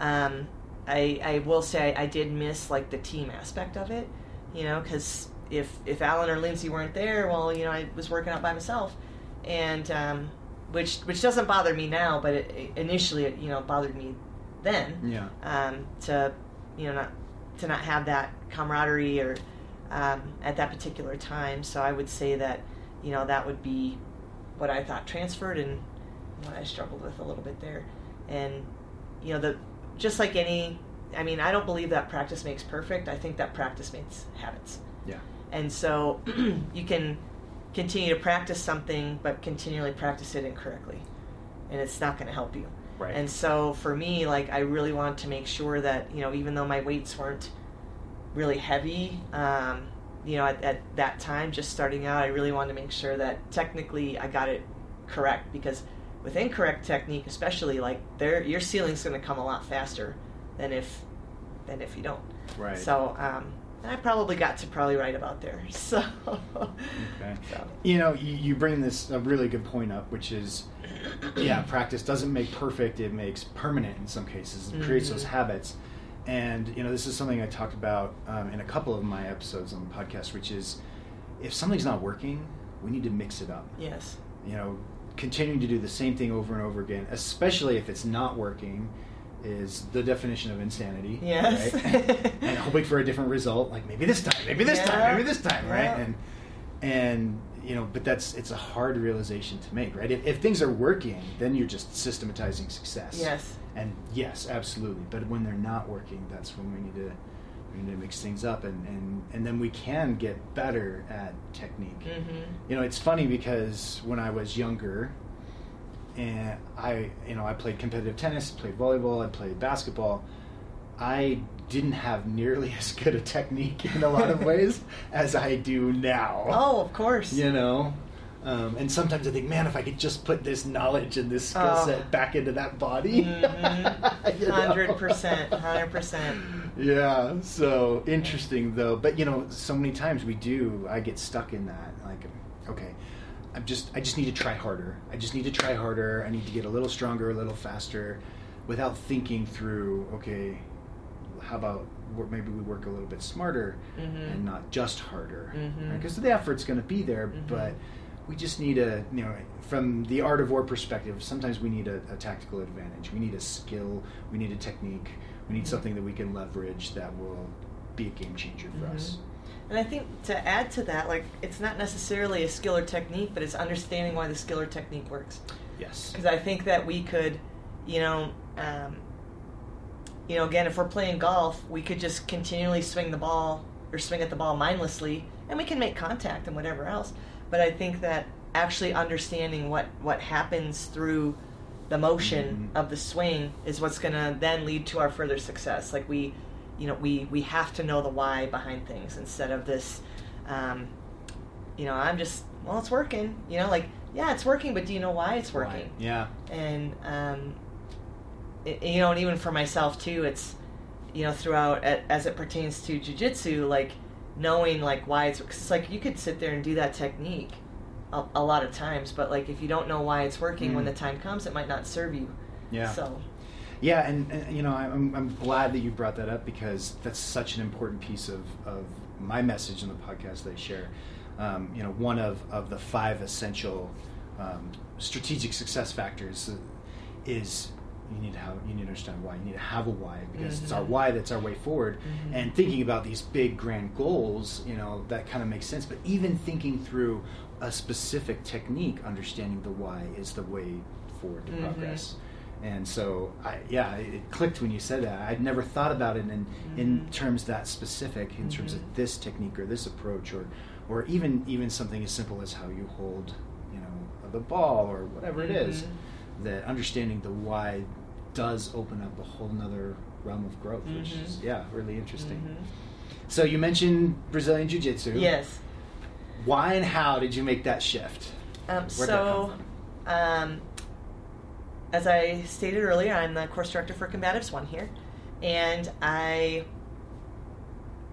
Um, I, I will say I did miss like the team aspect of it, you know, because if if Allen or Lindsay weren't there, well, you know, I was working out by myself, and um, which which doesn't bother me now, but it, it- initially it you know bothered me then Yeah. um, to you know not to not have that camaraderie or um, at that particular time. So I would say that you know that would be what I thought transferred and what I struggled with a little bit there. And you know the just like any, I mean I don't believe that practice makes perfect. I think that practice makes habits. Yeah. And so you can continue to practice something, but continually practice it incorrectly, and it's not going to help you. Right. And so for me, like I really wanted to make sure that you know, even though my weights weren't really heavy, um, you know, at, at that time, just starting out, I really wanted to make sure that technically I got it correct because with incorrect technique, especially like there, your ceiling's going to come a lot faster than if than if you don't. Right. So, um, and I probably got to probably right about there. So, Okay. so You know, you, you bring this a really good point up, which is, yeah, practice doesn't make perfect; it makes permanent in some cases. It creates those Mhm. habits, and you know, this is something I talked about um, in a couple of my episodes on the podcast, which is, if something's not working, we need to mix it up. yes, You know, continuing to do the same thing over and over again, especially if it's not working, is the definition of insanity. Yes. right? and hoping for a different result, like maybe this time, maybe this Yeah. time, maybe this time, right? Yeah. And and you know, but that's it's a hard realization to make, right? If, if things are working, then you're just systematizing success. yes, And yes, absolutely. But when they're not working, that's when we need to we need to mix things up, and and and then we can get better at technique. hmm You know, it's funny because when I was younger, and I, you know, I played competitive tennis, played volleyball, I played basketball. I didn't have nearly as good a technique in a lot of ways as I do now. Oh, of course. You know, um, and sometimes I think, man, if I could just put this knowledge and this skill Oh. set back into that body, Mhm. Know? Hundred percent, hundred percent. Yeah, so interesting though. But you know, so many times we do. I get stuck in that. Like, okay, I'm just. I just need to try harder. I just need to try harder. I need to get a little stronger, a little faster, without thinking through. Okay, how about maybe we work a little bit smarter Mhm. and not just harder? Because the effort's going to be there, Mhm. but we just need a you know from the art of war perspective sometimes we need a, a tactical advantage we need a skill we need a technique we need Mhm. something that we can leverage that will be a game changer for us And I think to add to that, like it's not necessarily a skill or technique, but it's understanding why the skill or technique works. yes Because I think that we could, you know, um, you know, again, if we're playing golf, we could just continually swing the ball or swing at the ball mindlessly, and we can make contact and whatever else. But I think that actually understanding what what happens through the motion Mhm. of the swing is what's going to then lead to our further success. Like we, you know, we we have to know the why behind things instead of this. Um, you know, I'm just well, it's working. You know, like yeah, it's working, but do you know why it's working? Right. yeah and um, it, you know, and even for myself too, it's you know throughout as it pertains to jujitsu, like knowing like why it's cause it's like you could sit there and do that technique a, a lot of times, but like if you don't know why it's working when Mm. the time comes, it might not serve you. yeah So yeah and, and you know I'm, I'm glad that you brought that up because that's such an important piece of, of my message in the podcast that i share um, you know one of, of the five essential um, strategic success factors is you need to have you need to understand why you need to have a why because it's our Mhm. why that's our way forward Mhm. and thinking about these big grand goals you know that kind of makes sense but even thinking through a specific technique understanding the why is the way forward to Mhm. progress and so I, yeah it clicked when you said that i'd never thought about it in in Mhm. terms that specific in terms of this technique or this approach or or even even something as simple as how you hold you know the ball or whatever it is Mhm. that understanding the why does open up a whole nother realm of growth which is yeah really interesting Mhm. so you mentioned brazilian jiu-jitsu yes. why and how did you make that shift Um, that so, come um, as I stated earlier, I'm the course director for Combatives One here, and I,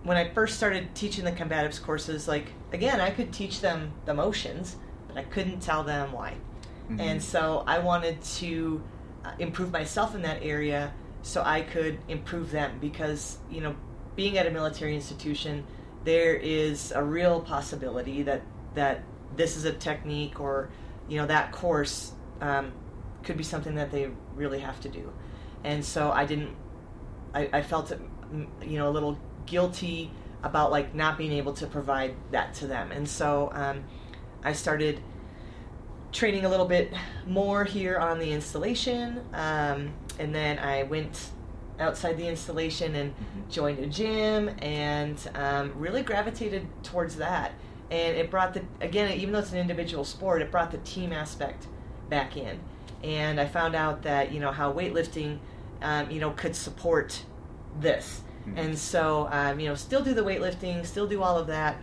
when I first started teaching the Combatives courses, like again, I could teach them the motions, but I couldn't tell them why, Mhm. and so I wanted to uh, improve myself in that area so I could improve them because you know, being at a military institution, there is a real possibility that that this is a technique or you know that course um, could be something that they really have to do. And so i didn't i, I felt mm, you know a little guilty about like not being able to provide that to them. And so um, i started training a little bit more here on the installation um, and then i went outside the installation and Mhm. joined a gym and um, really gravitated towards that. And it brought the again even though it's an individual sport it brought the team aspect back in and I found out that you know how weightlifting, um, you know, could support this, and so um, you know, still do the weightlifting, still do all of that,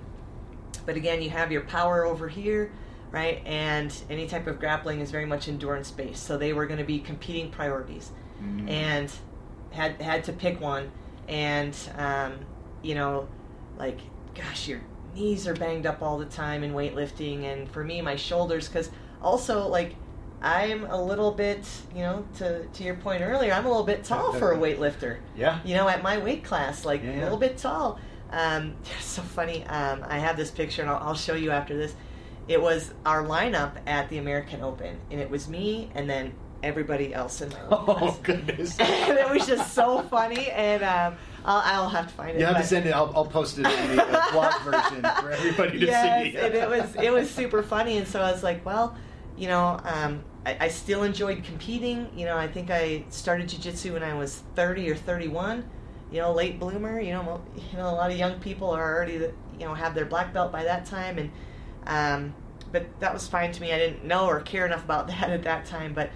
but again, you have your power over here, right? And any type of grappling is very much endurance based. So they were going to be competing priorities, Mm. and had had to pick one. And um, you know, like, gosh, your knees are banged up all the time in weightlifting, and for me, my shoulders, because also like. I'm a little bit, you know, to to your point earlier, I'm a little bit tall for a weightlifter Yeah. you know, at my weight class, like Yeah, a little bit tall. Um, it's so funny. Um, I have this picture, and I'll, I'll show you after this. It was our lineup at the American Open, and it was me, and then everybody else in my Oh class. goodness. and it was just so funny, and um, I'll, I'll have to find it. You have to send it. I'll, I'll post it in the uh, blog version for everybody to yes, see. and it was it was super funny, and so I was like, well, you know, um, I, I still enjoyed competing. You know, I think I started jujitsu when I was thirty or thirty-one. You know, late bloomer. You know, you know, a lot of young people are already, you know, have their black belt by that time, and um, but that was fine to me. I didn't know or care enough about that at that time, but.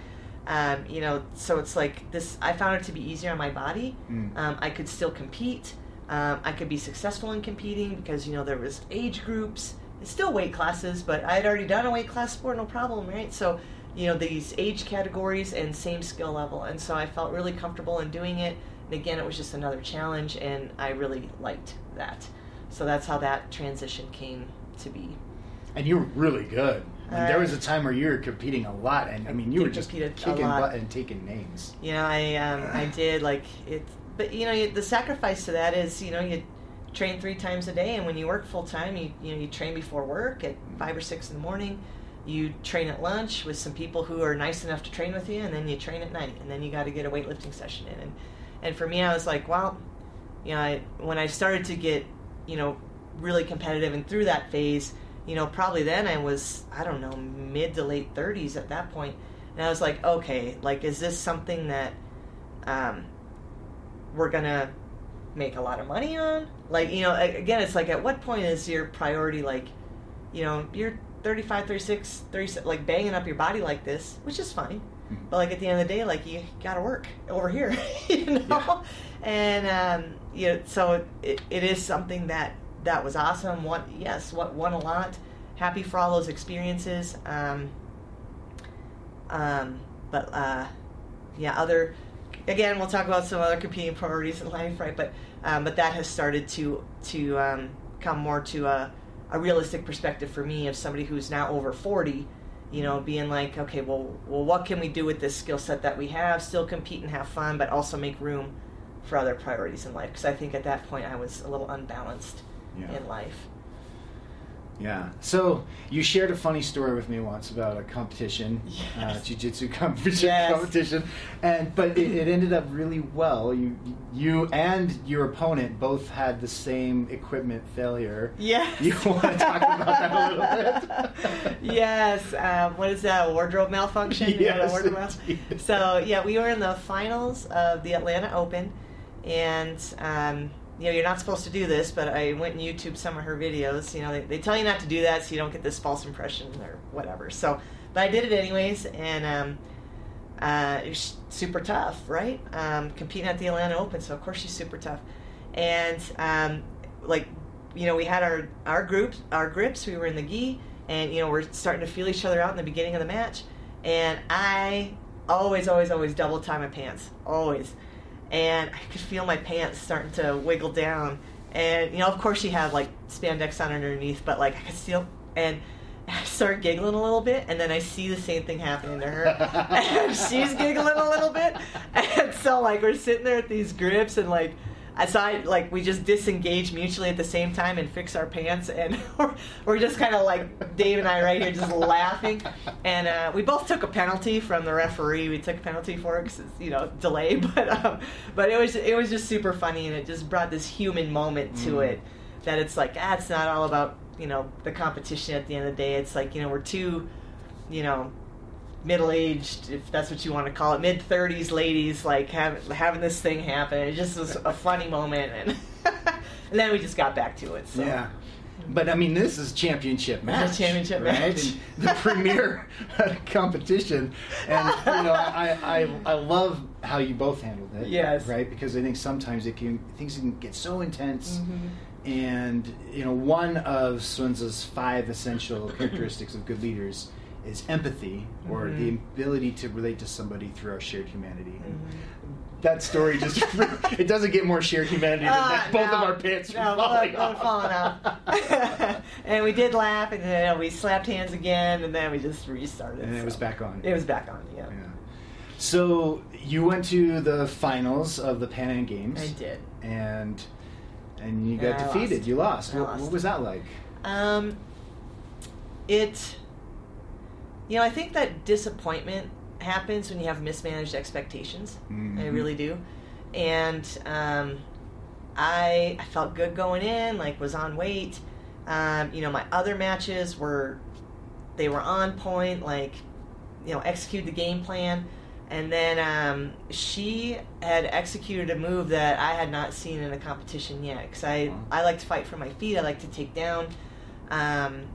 Um, you know, so it's like this. I found it to be easier on my body. Mm. Um, I could still compete. Um, I could be successful in competing because you know there was age groups, it's still weight classes, but I had already done a weight class sport, no problem, right? So you know these age categories and same skill level, and so I felt really comfortable in doing it. And again, it was just another challenge, and I really liked that. So that's how that transition came to be. And you were really good. And there Uh, was a time where you were competing a lot, and I mean, you were just kicking lot. butt and taking names. You know, I um, I did like it, but you know, you- the sacrifice to that is you know you train three times a day, and when you work full time, you you know you train before work at five or six in the morning. You train at lunch with some people who are nice enough to train with you, and then you train at night, and then you got to get a weightlifting session in. And and for me, I was like, well, you know, I, when I started to get you know really competitive and through that phase, you know, probably then I was I don't know mid to late thirties at that point, and I was like, okay, like is this something that um, we're gonna make a lot of money on? Like, you know, again, it's like at what point is your priority like, you know, you're 35, 36, 37, like banging up your body like this, which is fine. But like at the end of the day, like you gotta work over here, you know. Yeah. And um, you know, so it, it is something that that was awesome. What yes, what won a lot. Happy for all those experiences. Um, um, but uh, yeah, other again, we'll talk about some other competing priorities in life, right? But um, but that has started to to um, come more to a, a realistic perspective for me of somebody who's now over forty. You know, being like, okay, well, well, what can we do with this skill set that we have? Still compete and have fun, but also make room for other priorities in life. Because I think at that point I was a little unbalanced Yeah. in life. Yeah. So you shared a funny story with me once about a competition, uh, jiu-jitsu competition, Yes. competition, and but it, it ended up really well. You, you and your opponent both had the same equipment failure. Yes. You want to talk about that a little bit? yes. Um, what is that? A wardrobe malfunction? Yes, wardrobe So yeah, we were in the finals of the Atlanta Open, and um, you know you're not supposed to do this, but I went and YouTube some of her videos. You know they, they tell you not to do that so you don't get this false impression or whatever. So, but I did it anyways, and um, uh, super tough, right? Um, competing at the Atlanta Open, so of course she's super tough, and um, like you know we had our our groups our grips we were in the gi and you know we're starting to feel each other out in the beginning of the match and i always always always double tie my pants always and i could feel my pants starting to wiggle down. And you know of course she had like spandex on underneath but like i could still and I start giggling a little bit, and then I see the same thing happening to her, and she's giggling a little bit, and so like we're sitting there at these grips, and like I saw like we just disengage mutually at the same time and fix our pants, and we're, we're just kind of like Dave and I right here just laughing, and uh, we both took a penalty from the referee. We took a penalty for it because you know delay, but um, but it was it was just super funny, and it just brought this human moment to Mm. it that it's like ah, it's not all about you know the competition at the end of the day. It's like you know we're two, you know, middle aged, if that's what you want to call it, mid thirties ladies like having having this thing happen. It just was a funny moment, and and then we just got back to it. So. Yeah. But I mean, this is championship match. championship right? match. And the premier competition, and you know, I, I I love how you both handled it. Yes. Right, because I think sometimes it can things can get so intense. Mm-hmm. And you know, one of Sun Tzu's five essential characteristics of good leaders is empathy, or Mhm. the ability to relate to somebody through our shared humanity. And Mhm. That story just it doesn't get more shared humanity than Ah, that. Both of our pants No, falling both- off. falling off. and we did laugh, and then we slapped hands again, and then we just restarted. and it was back on. It was back on. Yeah, Yeah. So you went to the finals of the Pan Am Games. I did. And and you got I defeated. lost. You lost. What, lost. what was that like? Um, it, you know, I think that disappointment happens when you have mismanaged expectations. I Mhm. really do. And um, I, I felt good going in, like was on weight. Um, you know, my other matches were, they were on point, like, you know, execute the game plan. And then um, she had executed a move that I had not seen in a competition yet. Because I, Wow. I like to fight for my feet. I like to take down. Um,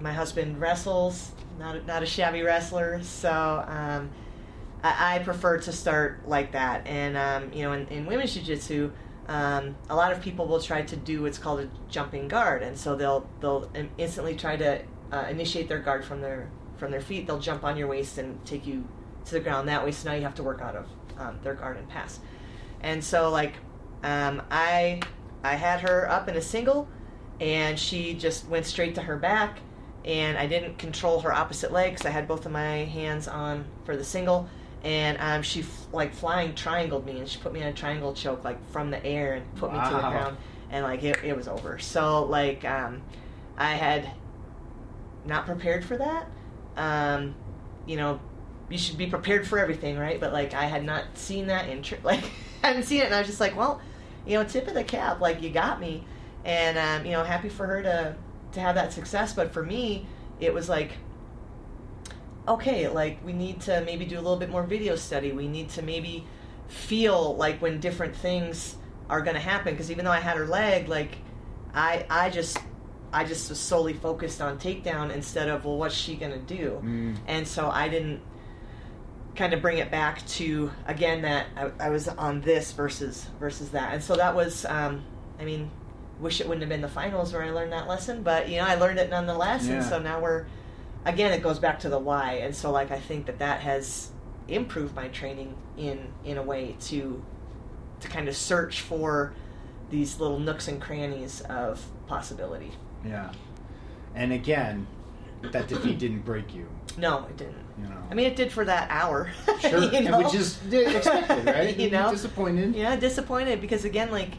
my husband wrestles, not a, not a shabby wrestler, so um, I, I prefer to start like that. And um, you know, in, in women's jiu-jitsu, um, a lot of people will try to do what's called a jumping guard, and so they'll they'll instantly try to uh, initiate their guard from their from their feet. They'll jump on your waist and take you to the ground that way. So now you have to work out of um, their guard and pass. And so like um, I I had her up in a single, and she just went straight to her back. And I didn't control her opposite leg because I had both of my hands on for the single. And um, she f- like flying triangled me, and she put me in a triangle choke like from the air and put me to the ground. And like it, it was over. So like um, I had not prepared for that. Um, you know, you should be prepared for everything, right? But like I had not seen that in tr- like I hadn't seen it, and I was just like, well, you know, tip of the cap, like you got me, and um, you know, happy for her to to have that success. But for me, it was like, okay, like we need to maybe do a little bit more video study. We need to maybe feel like when different things are going to happen. Because even though I had her leg, like I I just I just was solely focused on takedown instead of well, what's she going to do? Mm. and so I didn't kind of bring it back to again that I, I was on this versus versus that, and so that was um, I mean, wish it wouldn't have been the finals where I learned that lesson, but you know I learned it nonetheless, and so now we're again it goes back to the why, and so like I think that that has improved my training in in a way to to kind of search for these little nooks and crannies of possibility. Yeah. And again, that defeat didn't break you. No, it didn't. You know. I mean, it did for that hour. Sure. you know? Which is yeah, expected, right? you know, disappointed. Yeah, disappointed because again, like,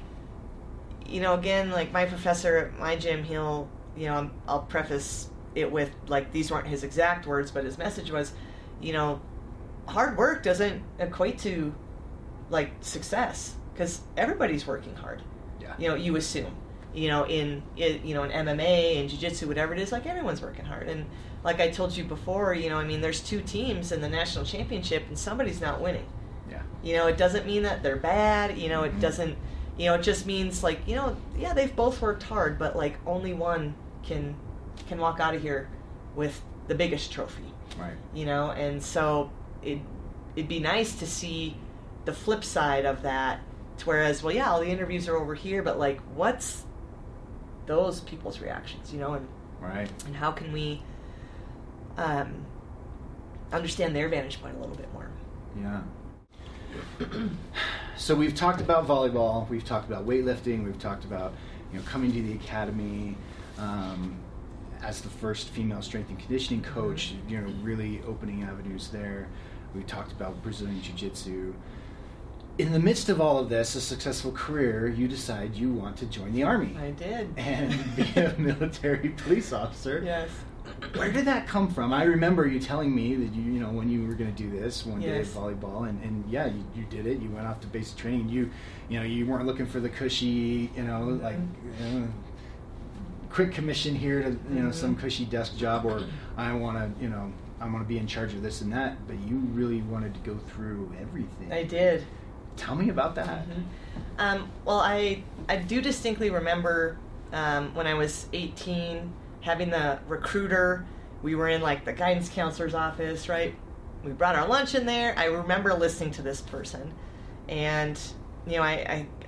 you know, again, like my professor at my gym, he'll, you know, I'm- I'll preface it with like these weren't his exact words, but his message was, you know, hard work doesn't equate to like success because everybody's working hard. Yeah. You know, you assume. You know, in, in you know in MMA and jiu-jitsu, whatever it is, like everyone's working hard. And like I told you before, you know, I mean, there's two teams in the national championship, and somebody's not winning. Yeah. You know, it doesn't mean that they're bad. You know, it mm-hmm. doesn't. You know, it just means like you know, yeah, they've both worked hard, but like only one can can walk out of here with the biggest trophy. Right. You know, and so it it'd be nice to see the flip side of that. To whereas, well, yeah, all the interviews are over here, but like, what's those people's reactions? You know, and Right. and how can we um, understand their vantage point a little bit more? Yeah. so we've talked about volleyball. We've talked about weightlifting. We've talked about you know coming to the academy um, as the first female strength and conditioning coach. You know, really opening avenues there. We talked about Brazilian jiu-jitsu. In the midst of all of this, a successful career, you decide you want to join the army I did. and be a military police officer. Yes. Where did that come from? I remember you telling me that you, you know, when you were going to do this one day at volleyball, and, and yeah, you, you did it. You went off to basic training. And you, you know, you weren't looking for the cushy, you know, like you know, quick commission here to, you know, some Mhm. cushy desk job, or I want to, you know, I want to be in charge of this and that. But you really wanted to go through everything. I did. Tell me about that. Mhm. Um, well, I I do distinctly remember um, when I was 18, having the recruiter. We were in like the guidance counselor's office, right? We brought our lunch in there. I remember listening to this person, and you know, I,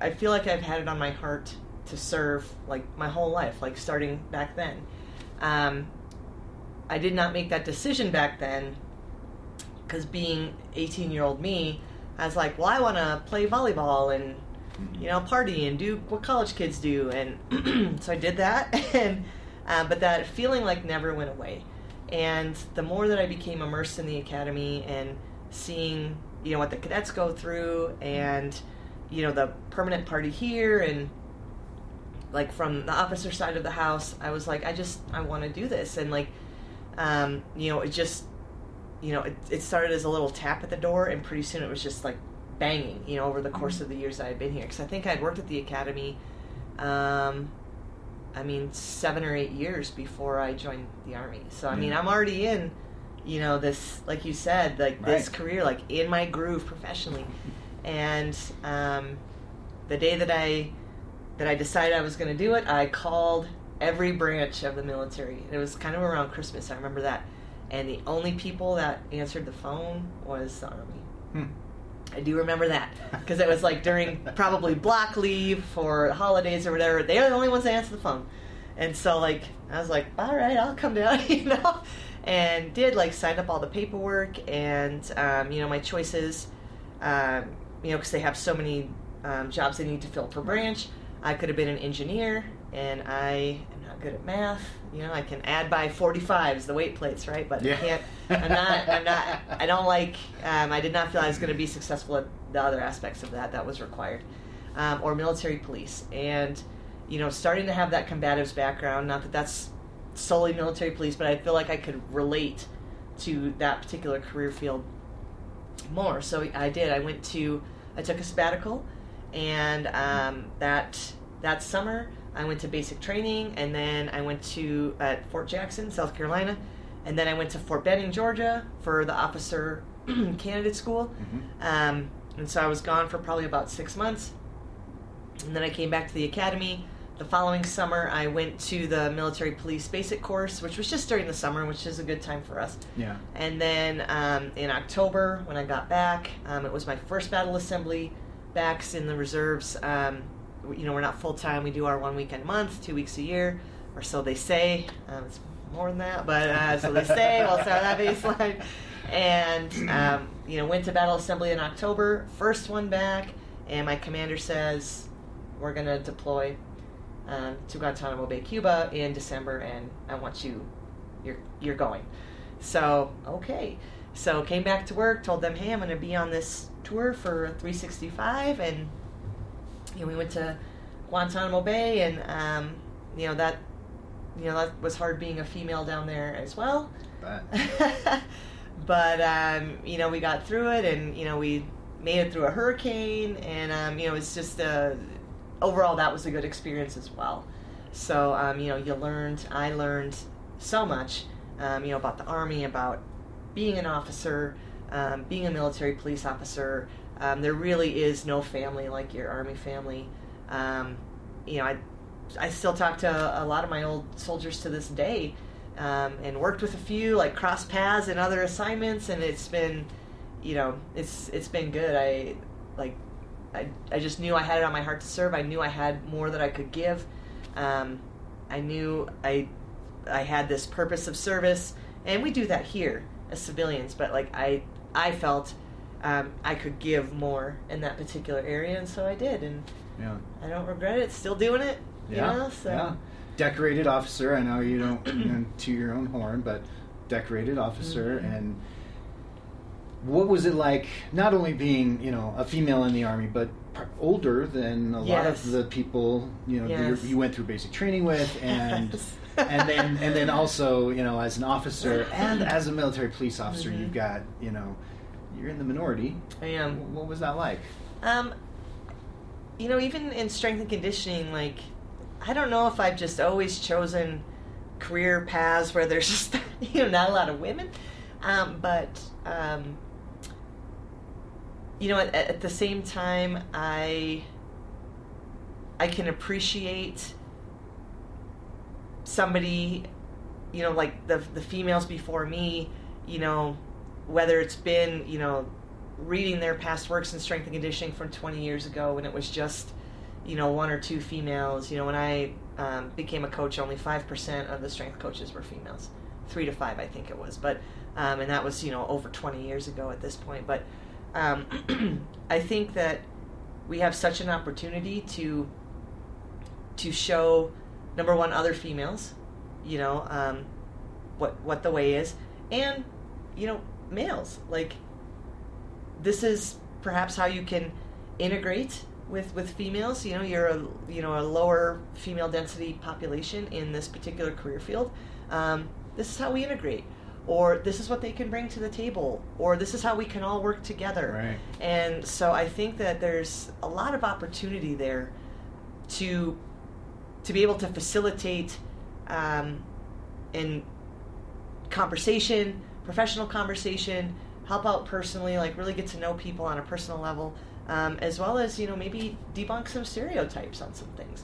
I, I feel like I've had it on my heart to serve like my whole life, like starting back then. Um, I did not make that decision back then because being 18 year old me, I was like, well, I want to play volleyball and you know party and do what college kids do, and so I did that, and uh, but that feeling like never went away. And the more that I became immersed in the academy and seeing you know what the cadets go through and you know the permanent party here and like from the officer side of the house i was like i just i want to do this. And like um, you know it just you know it, it started as a little tap at the door and pretty soon it was just like banging you know over the course of the years i had been here. Because i think i'd worked at the academy um, i mean seven or eight years before i joined the army so i mean i'm already in you know this like you said like this career like in my groove professionally and um, the day that I that I decided I was going to do it, I called every branch of the military. And it was kind of around Christmas. I remember that, and the only people that answered the phone was the army. Hmm. I do remember that because it was like during probably block leave for holidays or whatever. They are the only ones that answer the phone, and so like I was like, all right, I'll come down, you know, and did like sign up all the paperwork and um, you know my choices, um, you know, because they have so many um, jobs they need to fill per branch. I could have been an engineer, and I good at math. You know, I can add by 45s, the weight plates, right? But Yeah. I can't. I'm not. I'm not. I don't like. Um, I did not feel I was going to be successful at the other aspects of that that was required, um, or military police, and you know, starting to have that combatives background. Not that that's solely military police, but I feel like I could relate to that particular career field more. So I did. I went to. I took a sabbatical, and um, that that summer I went to basic training, and then I went to at Fort Jackson, South Carolina, and then I went to Fort Benning, Georgia, for the officer candidate school. Um, and so I was gone for probably about six months, and then I came back to the academy. The following summer, I went to the military police basic course, which was just during the summer, which is a good time for us. Yeah. And then um, in October, when I got back, um, it was my first battle assembly backs in the reserves. You know, we're not full time. We do our one weekend a month, two weeks a year, or so they say. Um, it's more than that, but uh, so they say. We'll start that baseline. And um, you know, went to battle assembly in October. First one back, and my commander says, "We're gonna deploy um, to Guantanamo Bay, Cuba, in December, and I want you. You're you're going." So okay. So came back to work, told them, "Hey, I'm going to be on this tour for 365," and you know, we went to Guantanamo Bay, and um, you know that you know that was hard being a female down there as well. But but um, you know, we got through it, and you know, we made it through a hurricane, and um, you know, it's just uh, overall that was a good experience as well. So um, you know, you learned, I learned so much, um, you know, about the army, about being an officer, um, being a military police officer. Um, there really is no family like your army family. Um, you know, I I still talk to a lot of my old soldiers to this day, um, and worked with a few, like cross paths and other assignments, and it's been, you know, it's it's been good. I like, I I just knew I had it on my heart to serve. I knew I had more that I could give. Um, I knew I I had this purpose of service, and we do that here as civilians. But like I I felt um, I could give more in that particular area, and so I did, and yeah. I don't regret it. Still doing it. You Yeah. know, so yeah. Decorated officer. I know you don't you know, to your own horn, but decorated officer. Mhm. And what was it like? Not only being you know a female in the army, but older than a lot of the people you know Yes. you went through basic training with, and Yes. and then and then also you know as an officer and as a military police officer, Mhm. you've got you know you're in the minority. I am. What was that like? Um, you know, even in strength and conditioning, like, I don't know if I've just always chosen career paths where there's just, you know, not a lot of women. Um, but, um, you know, at, at the same time, I, I can appreciate somebody, you know, like the the females before me, you know, whether it's been you know reading their past works in strength and conditioning from 20 years ago when it was just you know one or two females you know when i um, became a coach only 5% of the strength coaches were females. Three to five i think it was but um, and that was you know over 20 years ago at this point but um, i think that we have such an opportunity to to show number one other females you know um, what what the way is and you know males. Like this is perhaps how you can integrate with with females. You know you're a you know a lower female density population in this particular career field. Um, this is how we integrate. Or this is what they can bring to the table. Or this is how we can all work together. Right. and so i think that there's a lot of opportunity there to to be able to facilitate um, in conversation professional conversation help out personally like really get to know people on a personal level um, as well as you know maybe debunk some stereotypes on some things.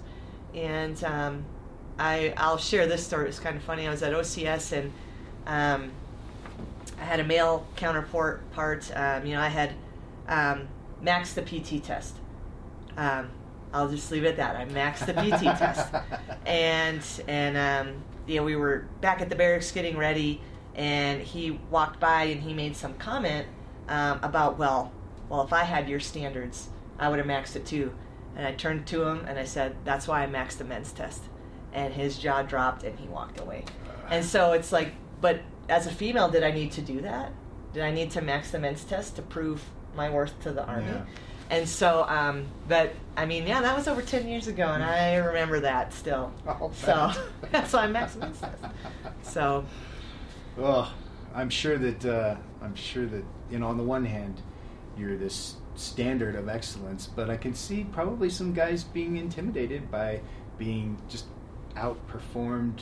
And um, I, i'll share this story. It's kind of funny. I was at ocs and um, i had a male counterpart part um, you know i had um, maxed the pt test. Um, I'll just leave it at that. I maxed the PT test, and and um, you know we were back at the barracks getting ready, and he walked by and he made some comment um, about well, well if I had your standards, I would have maxed it too. And I turned to him and I said, "That's why I maxed the men's test," and his jaw dropped and he walked away. And so it's like, but as a female, did I need to do that? Did I need to max the men's test to prove my worth to the army? Yeah. And so, um, but I mean, yeah, that was over ten years ago, and I remember that still. I'll so that's why I'm maximum test. So Oh, I'm sure that uh, I'm sure that you know. On the one hand, you're this standard of excellence, but I can see probably some guys being intimidated by being just outperformed,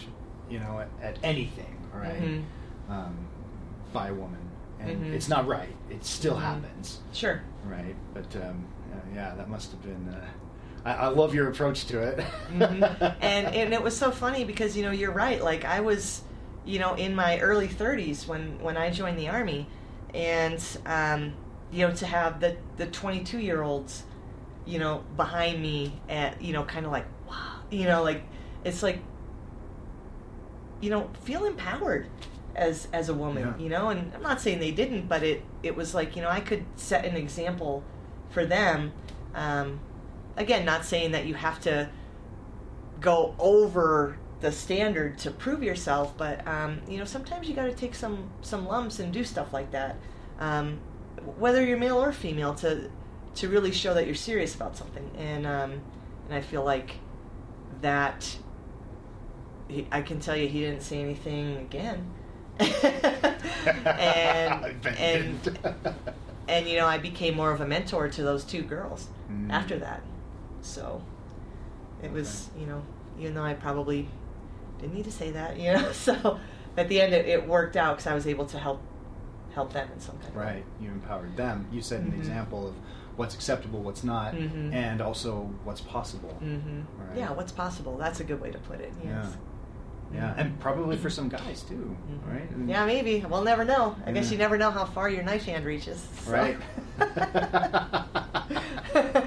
you know, at, at anything, right? Mhm. Um, by a woman, and Mhm. it's not right. It still Mhm. happens, sure. right? But um, uh, yeah, that must have been. Uh, I, love your approach to it. Mhm. and and it was so funny because you know you're right. Like I was, you know, in my early 30s when when I joined the army, and um, you know to have the the 22 year olds, you know, behind me at you know kind of like wow, you know, like it's like you know feel empowered as as a woman Yeah. you know? And i'm not saying they didn't but it it was like you know i could set an example for them. Um, again not saying that you have to go over the standard to prove yourself but um, you know sometimes you got to take some some lumps and do stuff like that um, whether you're male or female to to really show that you're serious about something and um, and i feel like that he, I can tell you he didn't say anything again. And and and you know I became more of a mentor to those two girls Mm. after that. So it was you know even though I probably didn't need to say that you know so at the end it, it worked out because I was able to help help them in some kind of way. Right, you empowered them. You set an Mhm. example of what's acceptable, what's not, Mhm. and also what's possible. Mm-hmm. Right. Yeah, what's possible? That's a good way to put it. Yes. Yeah, and probably for some guys too, Mhm. right? Yeah, maybe. We'll never know. I guess you never know how far your knife hand reaches. so. Right.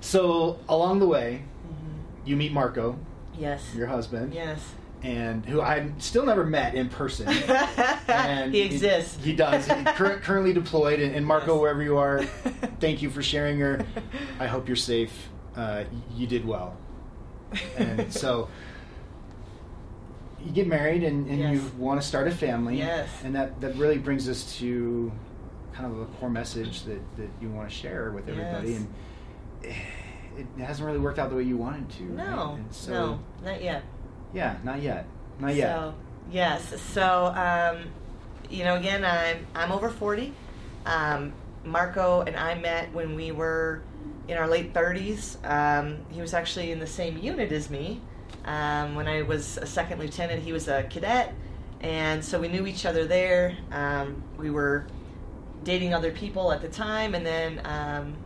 so along the way, Mhm. you meet Marco, Yes. your husband, Yes. and who I still never met in person. And he exists. He, does. He's cur- currently deployed. And, and Marco, Yes. wherever you are, thank you for sharing her. I hope you're safe. Uh, you did well. And so you get married and, and Yes. you want to start a family. Yes. And that, that really brings us to kind of a core message that, that you want to share with everybody. Yes. And it hasn't really worked out the way you wanted to. No. And so, no. Not yet. Yeah, not yet. Not yet. So, yes. So, um, you know, again, I'm I'm over forty. Um, Marco and I met when we were in our late thirties. Um, he was actually in the same unit as me. Um, when I was a second lieutenant, he was a cadet, and so we knew each other there. Um, we were dating other people at the time, and then um,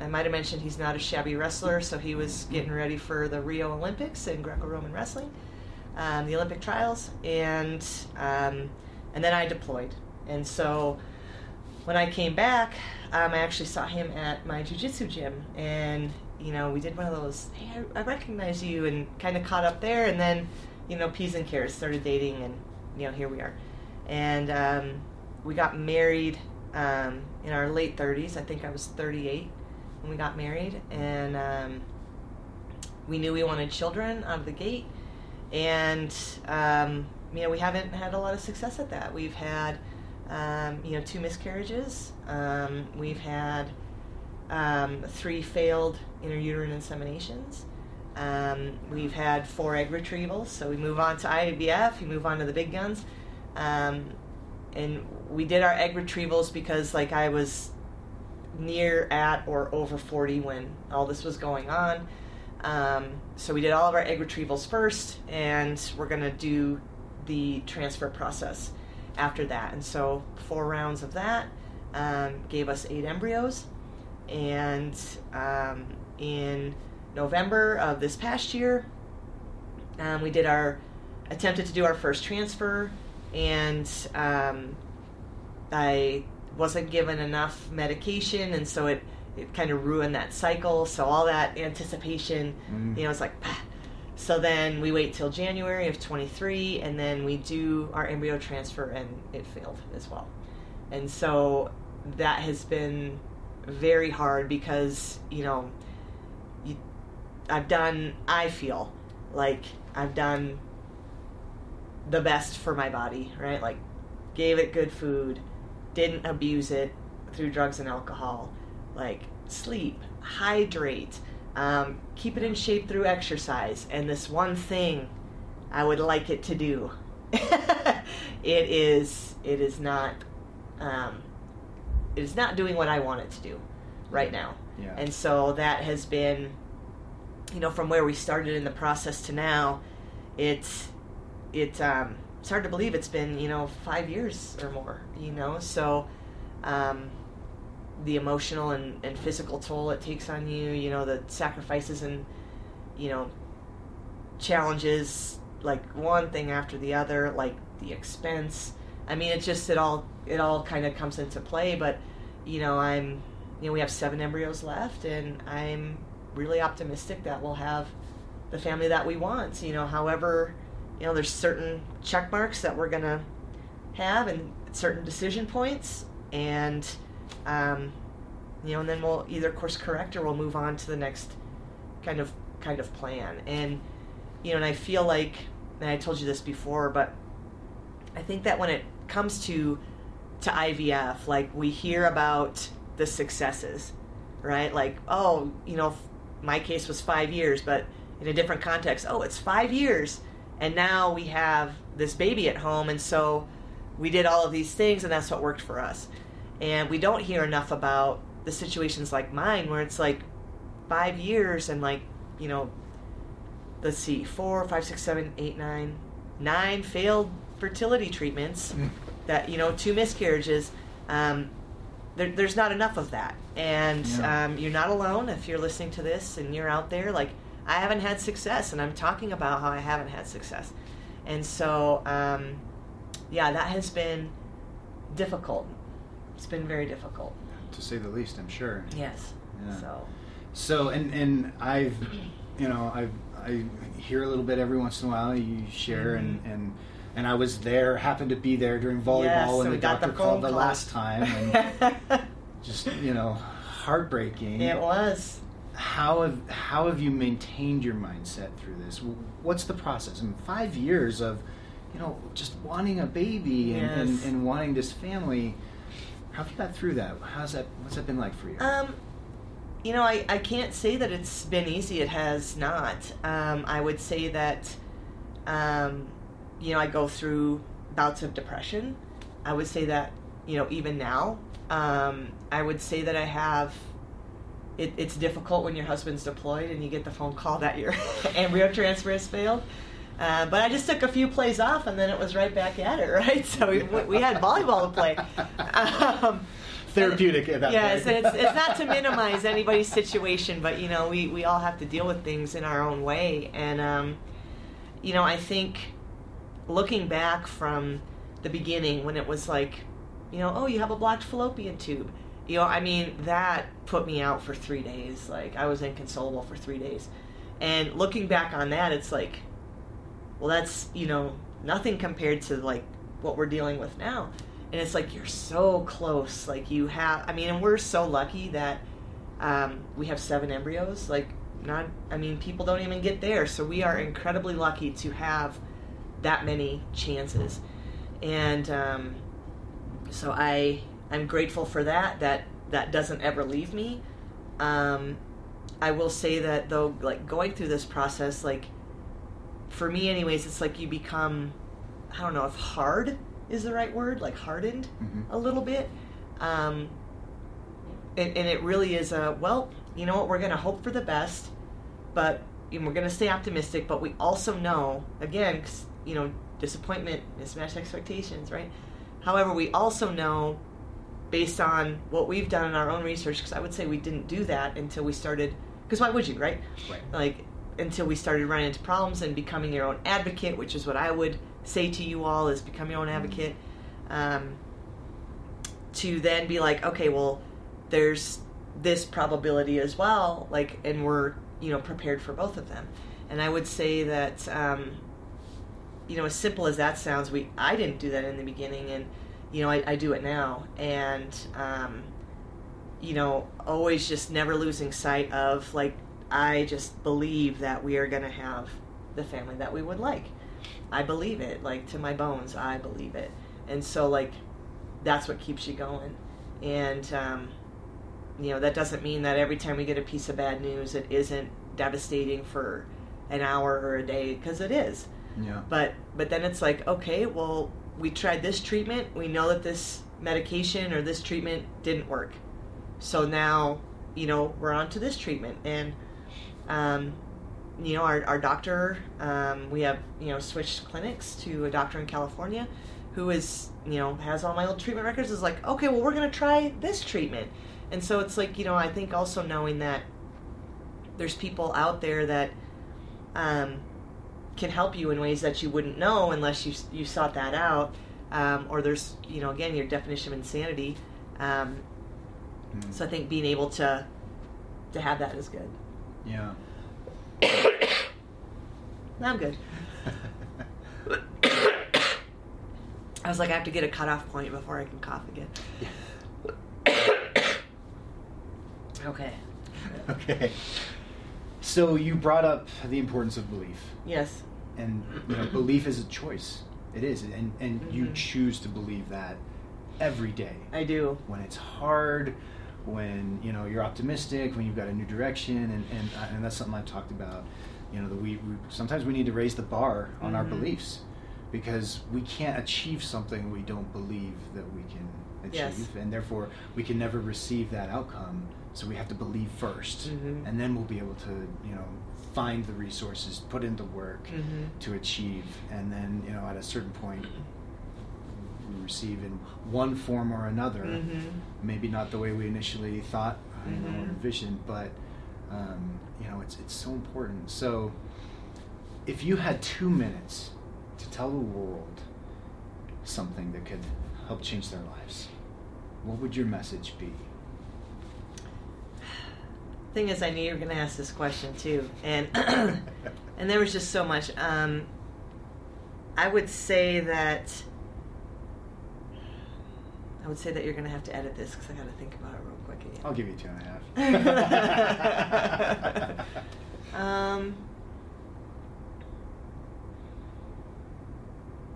I might have mentioned he's not a shabby wrestler, so he was getting ready for the Rio Olympics in Greco-Roman wrestling. um, the Olympic trials, and um, and then I deployed. And so when I came back, um, I actually saw him at my jujitsu gym, and you know we did one of those. Hey, I, I recognize you, and kind of caught up there, and then you know peas and carrots started dating, and you know here we are, and um, we got married um, in our late 30s. I think I was 38 when we got married, and um, we knew we wanted children out of the gate, and um, you know we haven't had a lot of success at that. We've had um, you know two miscarriages. Um, we've had um, three failed intrauterine inseminations. Um, we've had four egg retrievals, so we move on to IVF. We move on to the big guns, and we did our egg retrievals because like I was near at or over 40 when all this was going on. Um, so we did all of our egg retrievals first, and we're going to do the transfer process after that. And so four rounds of that um, gave us eight embryos. And um, in November of this past year, um, we did our attempted to do our first transfer, and um, I wasn't given enough medication, and so it it kind of ruined that cycle. So all that anticipation, Mm. you know, it's like. "Bah." So then we wait till January of 23, and then we do our embryo transfer, and it failed as well. And so that has been very hard because you know, you, I've done. I feel like I've done the best for my body, right? Like, gave it good food, didn't abuse it through drugs and alcohol. Like, sleep, hydrate, um, keep it in shape through exercise. And this one thing I would like it to do, it is, it is not, um, it is not doing what I want it to do right now. Yeah. And so that has been, you know, from where we started in the process to now, it's it's um, it's hard to believe it's been you know five years or more. You know, so um, the emotional and, and physical toll it takes on you. You know, the sacrifices and you know challenges like one thing after the other, like the expense. I mean, it just it all it all kind of comes into play. But you know, I'm you know we have seven embryos left, and I'm really optimistic that we'll have the family that we want. You know, however, you know, there's certain check marks that we're gonna have and certain decision points, and um, you know, and then we'll either course correct or we'll move on to the next kind of kind of plan. And you know, and I feel like, and I told you this before, but I think that when it comes to to IVF, like we hear about the successes, right? Like, oh, you know, my case was five years, but in a different context, oh, it's five years, and now we have this baby at home, and so we did all of these things, and that's what worked for us. And we don't hear enough about the situations like mine, where it's like five years and like, you know, let's see, four, five, six, seven, eight, nine, nine failed fertility treatments. That you know, two miscarriages. Um, there, there's not enough of that, and Yeah. um, you're not alone if you're listening to this and you're out there. Like, I haven't had success, and I'm talking about how I haven't had success, and so um, yeah, that has been difficult. It's been very difficult. to say the least, I'm sure. Yes. Yeah. So. So, and and I've, you know, I I hear a little bit every once in a while. You share, and Mhm. and and I was there, happened to be there during volleyball, Yes, and the doctor the called the last time, and just you know, heartbreaking. it was. How have how have you maintained your mindset through this? What's the process? I mean, five years of, you know, just wanting a baby and, and, and wanting this family. How have you got through that? How's that? What's that been like for you? Um, you know, I, I can't say that it's been easy. It has not. Um, I would say that, um, you know, I go through bouts of depression. I would say that, you know, even now, um, I would say that I have. It, it's difficult when your husband's deployed and you get the phone call that your embryo transfer has failed. Uh, but I just took a few plays off and then it was right back at it, right? So we, we had volleyball to play. Um, Therapeutic at that yes, point. and it's, it's not to minimize anybody's situation, but you know, we, we all have to deal with things in our own way, and um, you know, I think looking back from the beginning when it was like, you know, oh, you have a blocked fallopian tube. You know, I mean, that put me out for three days. Like, I was inconsolable for three days. And looking back on that, it's like, well, that's, you know, nothing compared to like what we're dealing with now. And it's like, you're so close. Like, you have, I mean, and we're so lucky that um, we have seven embryos. Like, not, I mean, people don't even get there. So we are incredibly lucky to have that many chances. And um, so I, I'm grateful for that. That that doesn't ever leave me. Um, I will say that though, like going through this process, like for me, anyways, it's like you become, I don't know if hard is the right word, like hardened Mhm. a little bit. Um, and, and it really is a well, you know what, we're going to hope for the best, but and we're going to stay optimistic, but we also know, again, 'cause, you know, disappointment, mismatched expectations, right? However, we also know, based on what we've done in our own research, because I would say we didn't do that until we started, because why would you, right? Right. Like, until we started running into problems and becoming your own advocate, which is what I would say to you all is become your own advocate. Um, to then be like, okay, well, there's this probability as well, like, and we're you know prepared for both of them. And I would say that, um, you know, as simple as that sounds, we I didn't do that in the beginning, and you know I, I do it now, and um, you know, always just never losing sight of like I just believe that we are going to have the family that we would like. I believe it, like to my bones. I believe it, and so like that's what keeps you going. And um, you know that doesn't mean that every time we get a piece of bad news, it isn't devastating for an hour or a day because it is. Yeah. But but then it's like okay, well we tried this treatment. We know that this medication or this treatment didn't work. So now you know we're on to this treatment and. Um, you know, our, our doctor, um, we have, you know, switched clinics to a doctor in California who is, you know, has all my old treatment records, is like, okay, well, we're going to try this treatment. And so it's like, you know, I think also knowing that there's people out there that um, can help you in ways that you wouldn't know unless you, you sought that out. Um, or there's, you know, again, your definition of insanity. Um, Mm. so I think being able to to have that is good. Yeah. I'm good. I was like, I have to get a cutoff point before I can cough again. Yeah. okay. okay. So you brought up the importance of belief, Yes. and you know, belief is a choice. It is, and and you Mhm. choose to believe that every day. I do. when it's hard, when you know you're optimistic, when you've got a new direction, and and, uh, and that's something I've talked about. You know, that we, we sometimes we need to raise the bar on our Mhm. beliefs because we can't achieve something we don't believe that we can achieve, Yes. and therefore we can never receive that outcome. So we have to believe 1st Mhm. and then we'll be able to you know find the resources, put in the work Mhm. to achieve, and then you know at a certain point we receive in one form or another Mhm. maybe not the way we initially thought you know, or Mhm. envisioned, but um, you know, it's it's so important. So, if you had two minutes to tell the world something that could help change their lives, what would your message be? Thing is, I knew you were going to ask this question too, and and there was just so much. Um, I would say that I would say that you're going to have to edit this because I got to think about it real quick again. I'll give you two and a half. um,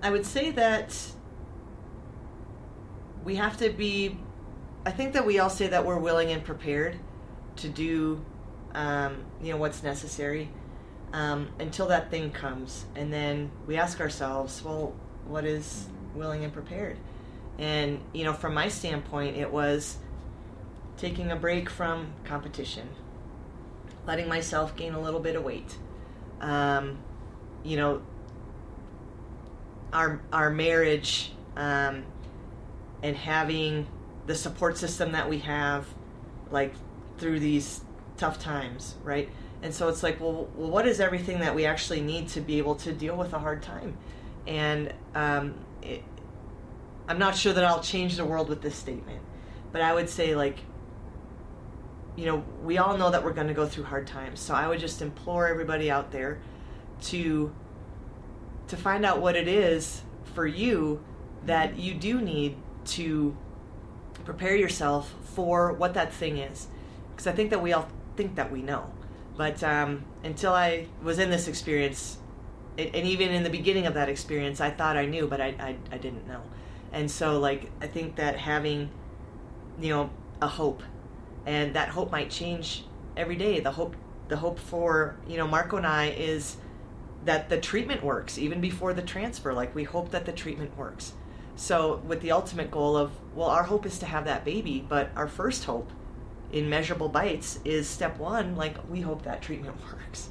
I would say that we have to be. I think that we all say that we're willing and prepared to do, um, you know, what's necessary um, until that thing comes, and then we ask ourselves, well, what is willing and prepared? And you know, from my standpoint, it was taking a break from competition, letting myself gain a little bit of weight. Um, you know, our our marriage um, and having the support system that we have, like through these tough times, right? And so it's like, well, what is everything that we actually need to be able to deal with a hard time? And um, it, I'm not sure that I'll change the world with this statement, but I would say, like, you know, we all know that we're going to go through hard times. So I would just implore everybody out there to to find out what it is for you that you do need to prepare yourself for what that thing is. Because I think that we all think that we know. But um, until I was in this experience, it, and even in the beginning of that experience, I thought I knew, but I, I, I didn't know. And so, like, I think that having, you know, a hope, and that hope might change every day. The hope, the hope for you know Marco and I is that the treatment works even before the transfer. Like we hope that the treatment works. So with the ultimate goal of well, our hope is to have that baby, but our first hope in measurable bites is step one. Like we hope that treatment works,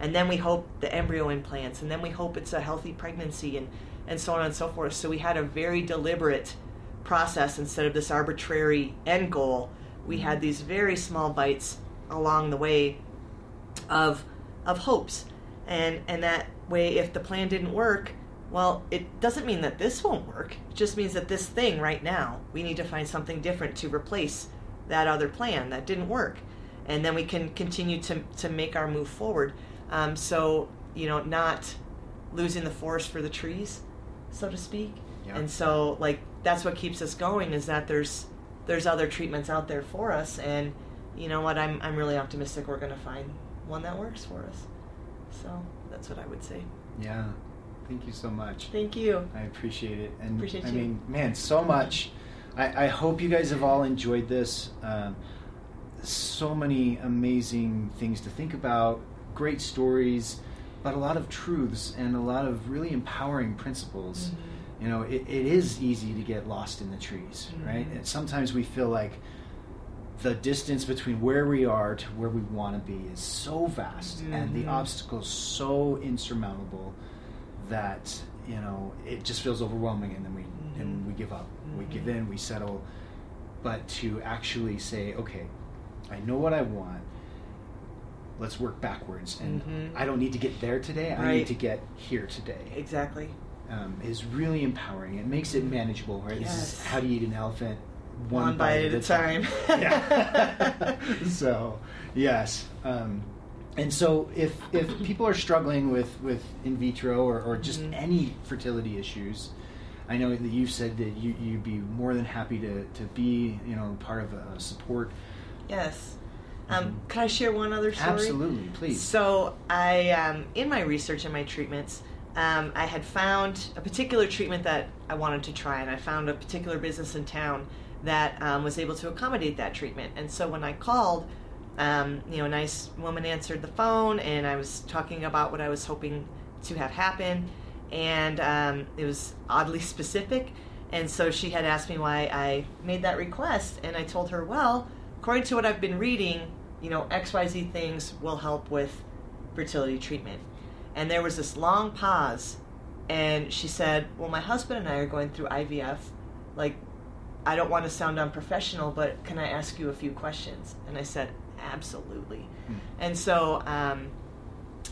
and then we hope the embryo implants, and then we hope it's a healthy pregnancy, and and so on and so forth. So we had a very deliberate process instead of this arbitrary end goal. We had mm-hmm. these very small bites along the way of of hopes and and that way if the plan didn't work well it doesn't mean that this won't work it just means that this thing right now we need to find something different to replace that other plan that didn't work and then we can continue to to make our move forward um, so you know not losing the forest for the trees so to speak Yeah. and so like that's what keeps us going is that there's there's other treatments out there for us and you know what i'm, I'm really optimistic we're going to find one that works for us so that's what i would say Yeah. Thank you so much. thank you I appreciate it. And Appreciate I you. mean, man, so much. I, I hope you guys have all enjoyed this. Um, so many amazing things to think about, great stories, but a lot of truths and a lot of really empowering principles. Mhm. You know, it, it is easy to get lost in the trees, right? Mhm. And sometimes we feel like the distance between where we are to where we want to be is so vast and the Mhm. obstacles so insurmountable that you know it just feels overwhelming and then we and Mhm. we give up we give in we settle. But to actually say okay i know what i want let's work backwards. And Mhm. i don't need to get there today i need to get here today. Exactly. Um, is really empowering. It makes it manageable right? This is how do you eat an elephant? One bite at a time. yeah. so yes um, and so if if people are struggling with with in vitro or, or just Mhm. any fertility issues I know that you've said that you, you'd be more than happy to, to be, you know, part of a support. yes um, Mhm. can i share one other story Absolutely, please. So I, um, in my research and my treatments, um, I had found a particular treatment that I wanted to try, and I found a particular business in town that um, was able to accommodate that treatment. And so when I called, um, you know, a nice woman answered the phone, and I was talking about what I was hoping to have happen, and um, it was oddly specific. And so she had asked me why I made that request, and I told her, well, according to what I've been reading, you know, XYZ things will help with fertility treatment. And there was this long pause, and she said, Well, my husband and I are going through IVF. Like, I don't want to sound unprofessional, but can I ask you a few questions? And I said, Absolutely. Hmm. And so um,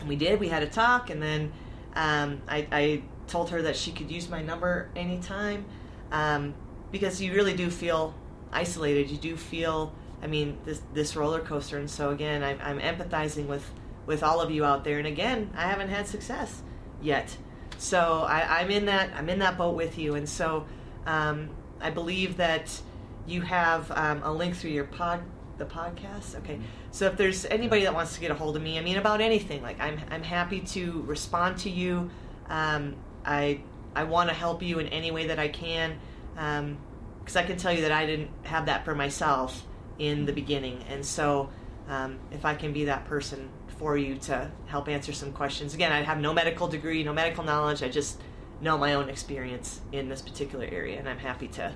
we did. We had a talk, and then um, I, I told her that she could use my number anytime um, because you really do feel isolated. You do feel, I mean, this this roller coaster. And so again, I'm, I'm empathizing with with all of you out there. And again, I haven't had success yet, so I, I'm in that I'm in that boat with you. And so um, I believe that you have um, a link through your pod the podcast. Okay, so if there's anybody that wants to get a hold of me, I mean about anything, like I'm I'm happy to respond to you. Um, I I want to help you in any way that I can, because I can tell you that I didn't have that for myself in the beginning, and so um, if I can be that person for you to help answer some questions. Again, I have no medical degree, no medical knowledge. I just know my own experience in this particular area, and I'm happy to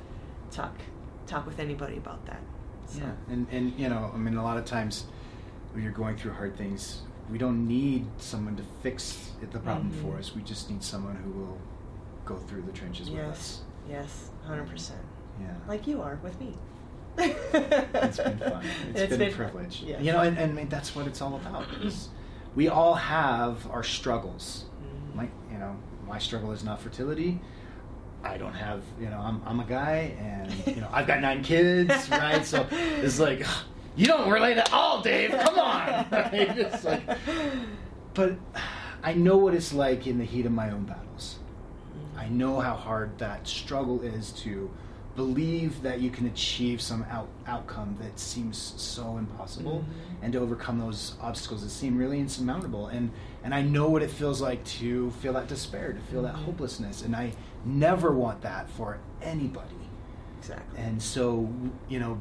talk talk with anybody about that. So. Yeah, and and you know, I mean, a lot of times when you're going through hard things, we don't need someone to fix it, the problem Mhm. for us. We just need someone who will go through the trenches with Yes, us. yes, hundred percent. Yeah. Like you are with me. it's been fun. It's been, been a privilege. yes. You know, and, and I mean, that's what it's all about. we all have our struggles. Mm-hmm. My, you know, my struggle is not fertility. I don't have, you know, I'm, I'm a guy, and you know, I've got nine kids, right? So it's like, you don't relate at all, Dave. Come on, right? It's like, but I know what it's like in the heat of my own battles. I know how hard that struggle is to believe that you can achieve some out, outcome that seems so impossible Mhm. and to overcome those obstacles that seem really insurmountable and and I know what it feels like to feel that despair to feel that Mhm. hopelessness and I never want that for anybody. Exactly. and so you know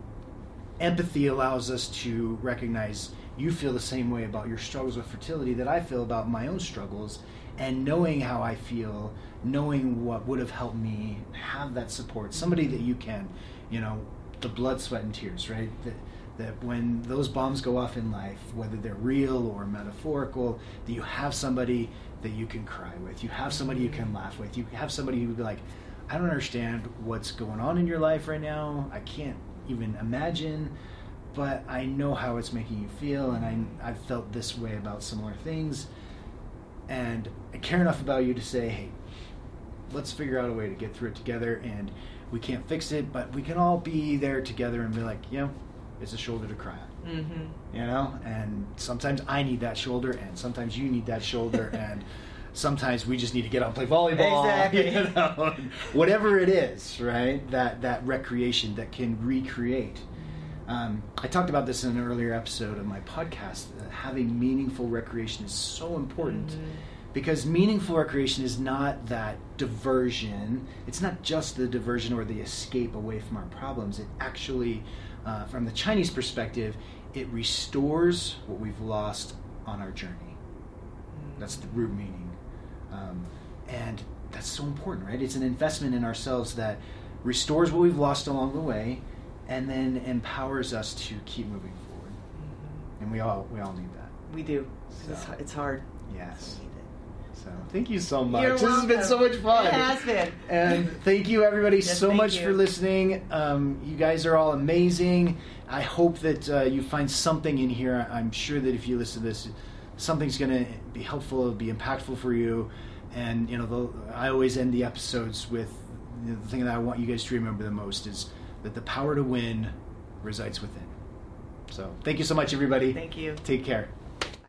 empathy allows us to recognize you feel the same way about your struggles with fertility that I feel about my own struggles. And knowing how I feel knowing what would have helped me have that support somebody that you can you know the blood sweat and tears right? That that when those bombs go off in life whether they're real or metaphorical that you have somebody that you can cry with you have somebody you can laugh with you have somebody who would be like I don't understand what's going on in your life right now. I can't even imagine, but I know how it's making you feel, and I, I've felt this way about similar things. And I care enough about you to say, hey, let's figure out a way to get through it together. And we can't fix it, but we can all be there together and be like, you know, it's a shoulder to cry on. Mm-hmm. you know? And sometimes i need that shoulder and sometimes you need that shoulder and sometimes we just need to get out and play volleyball Exactly. you know? Whatever it is right? That that recreation that can recreate. Um, i talked about this in an earlier episode of my podcast that having meaningful recreation is so important Mhm. because meaningful recreation is not that diversion. It's not just the diversion or the escape away from our problems. It actually uh, from the chinese perspective it restores what we've lost on our journey that's the root meaning um, and that's so important right it's an investment in ourselves that restores what we've lost along the way and then empowers us to keep moving forward and we all we all need that We do. It's, So. it's hard. yes We need it. So thank you so much. You're this has been so much fun. It has been. and thank you everybody Yes, so much you. for listening. Um, you guys are all amazing. I hope that uh, you find something in here. I'm sure that if you listen to this something's going to be helpful it'll be impactful for you. And you know the, i always end the episodes with you know, the thing that i want you guys to remember the most is that the power to win resides within. So thank you so much everybody. Thank you. take care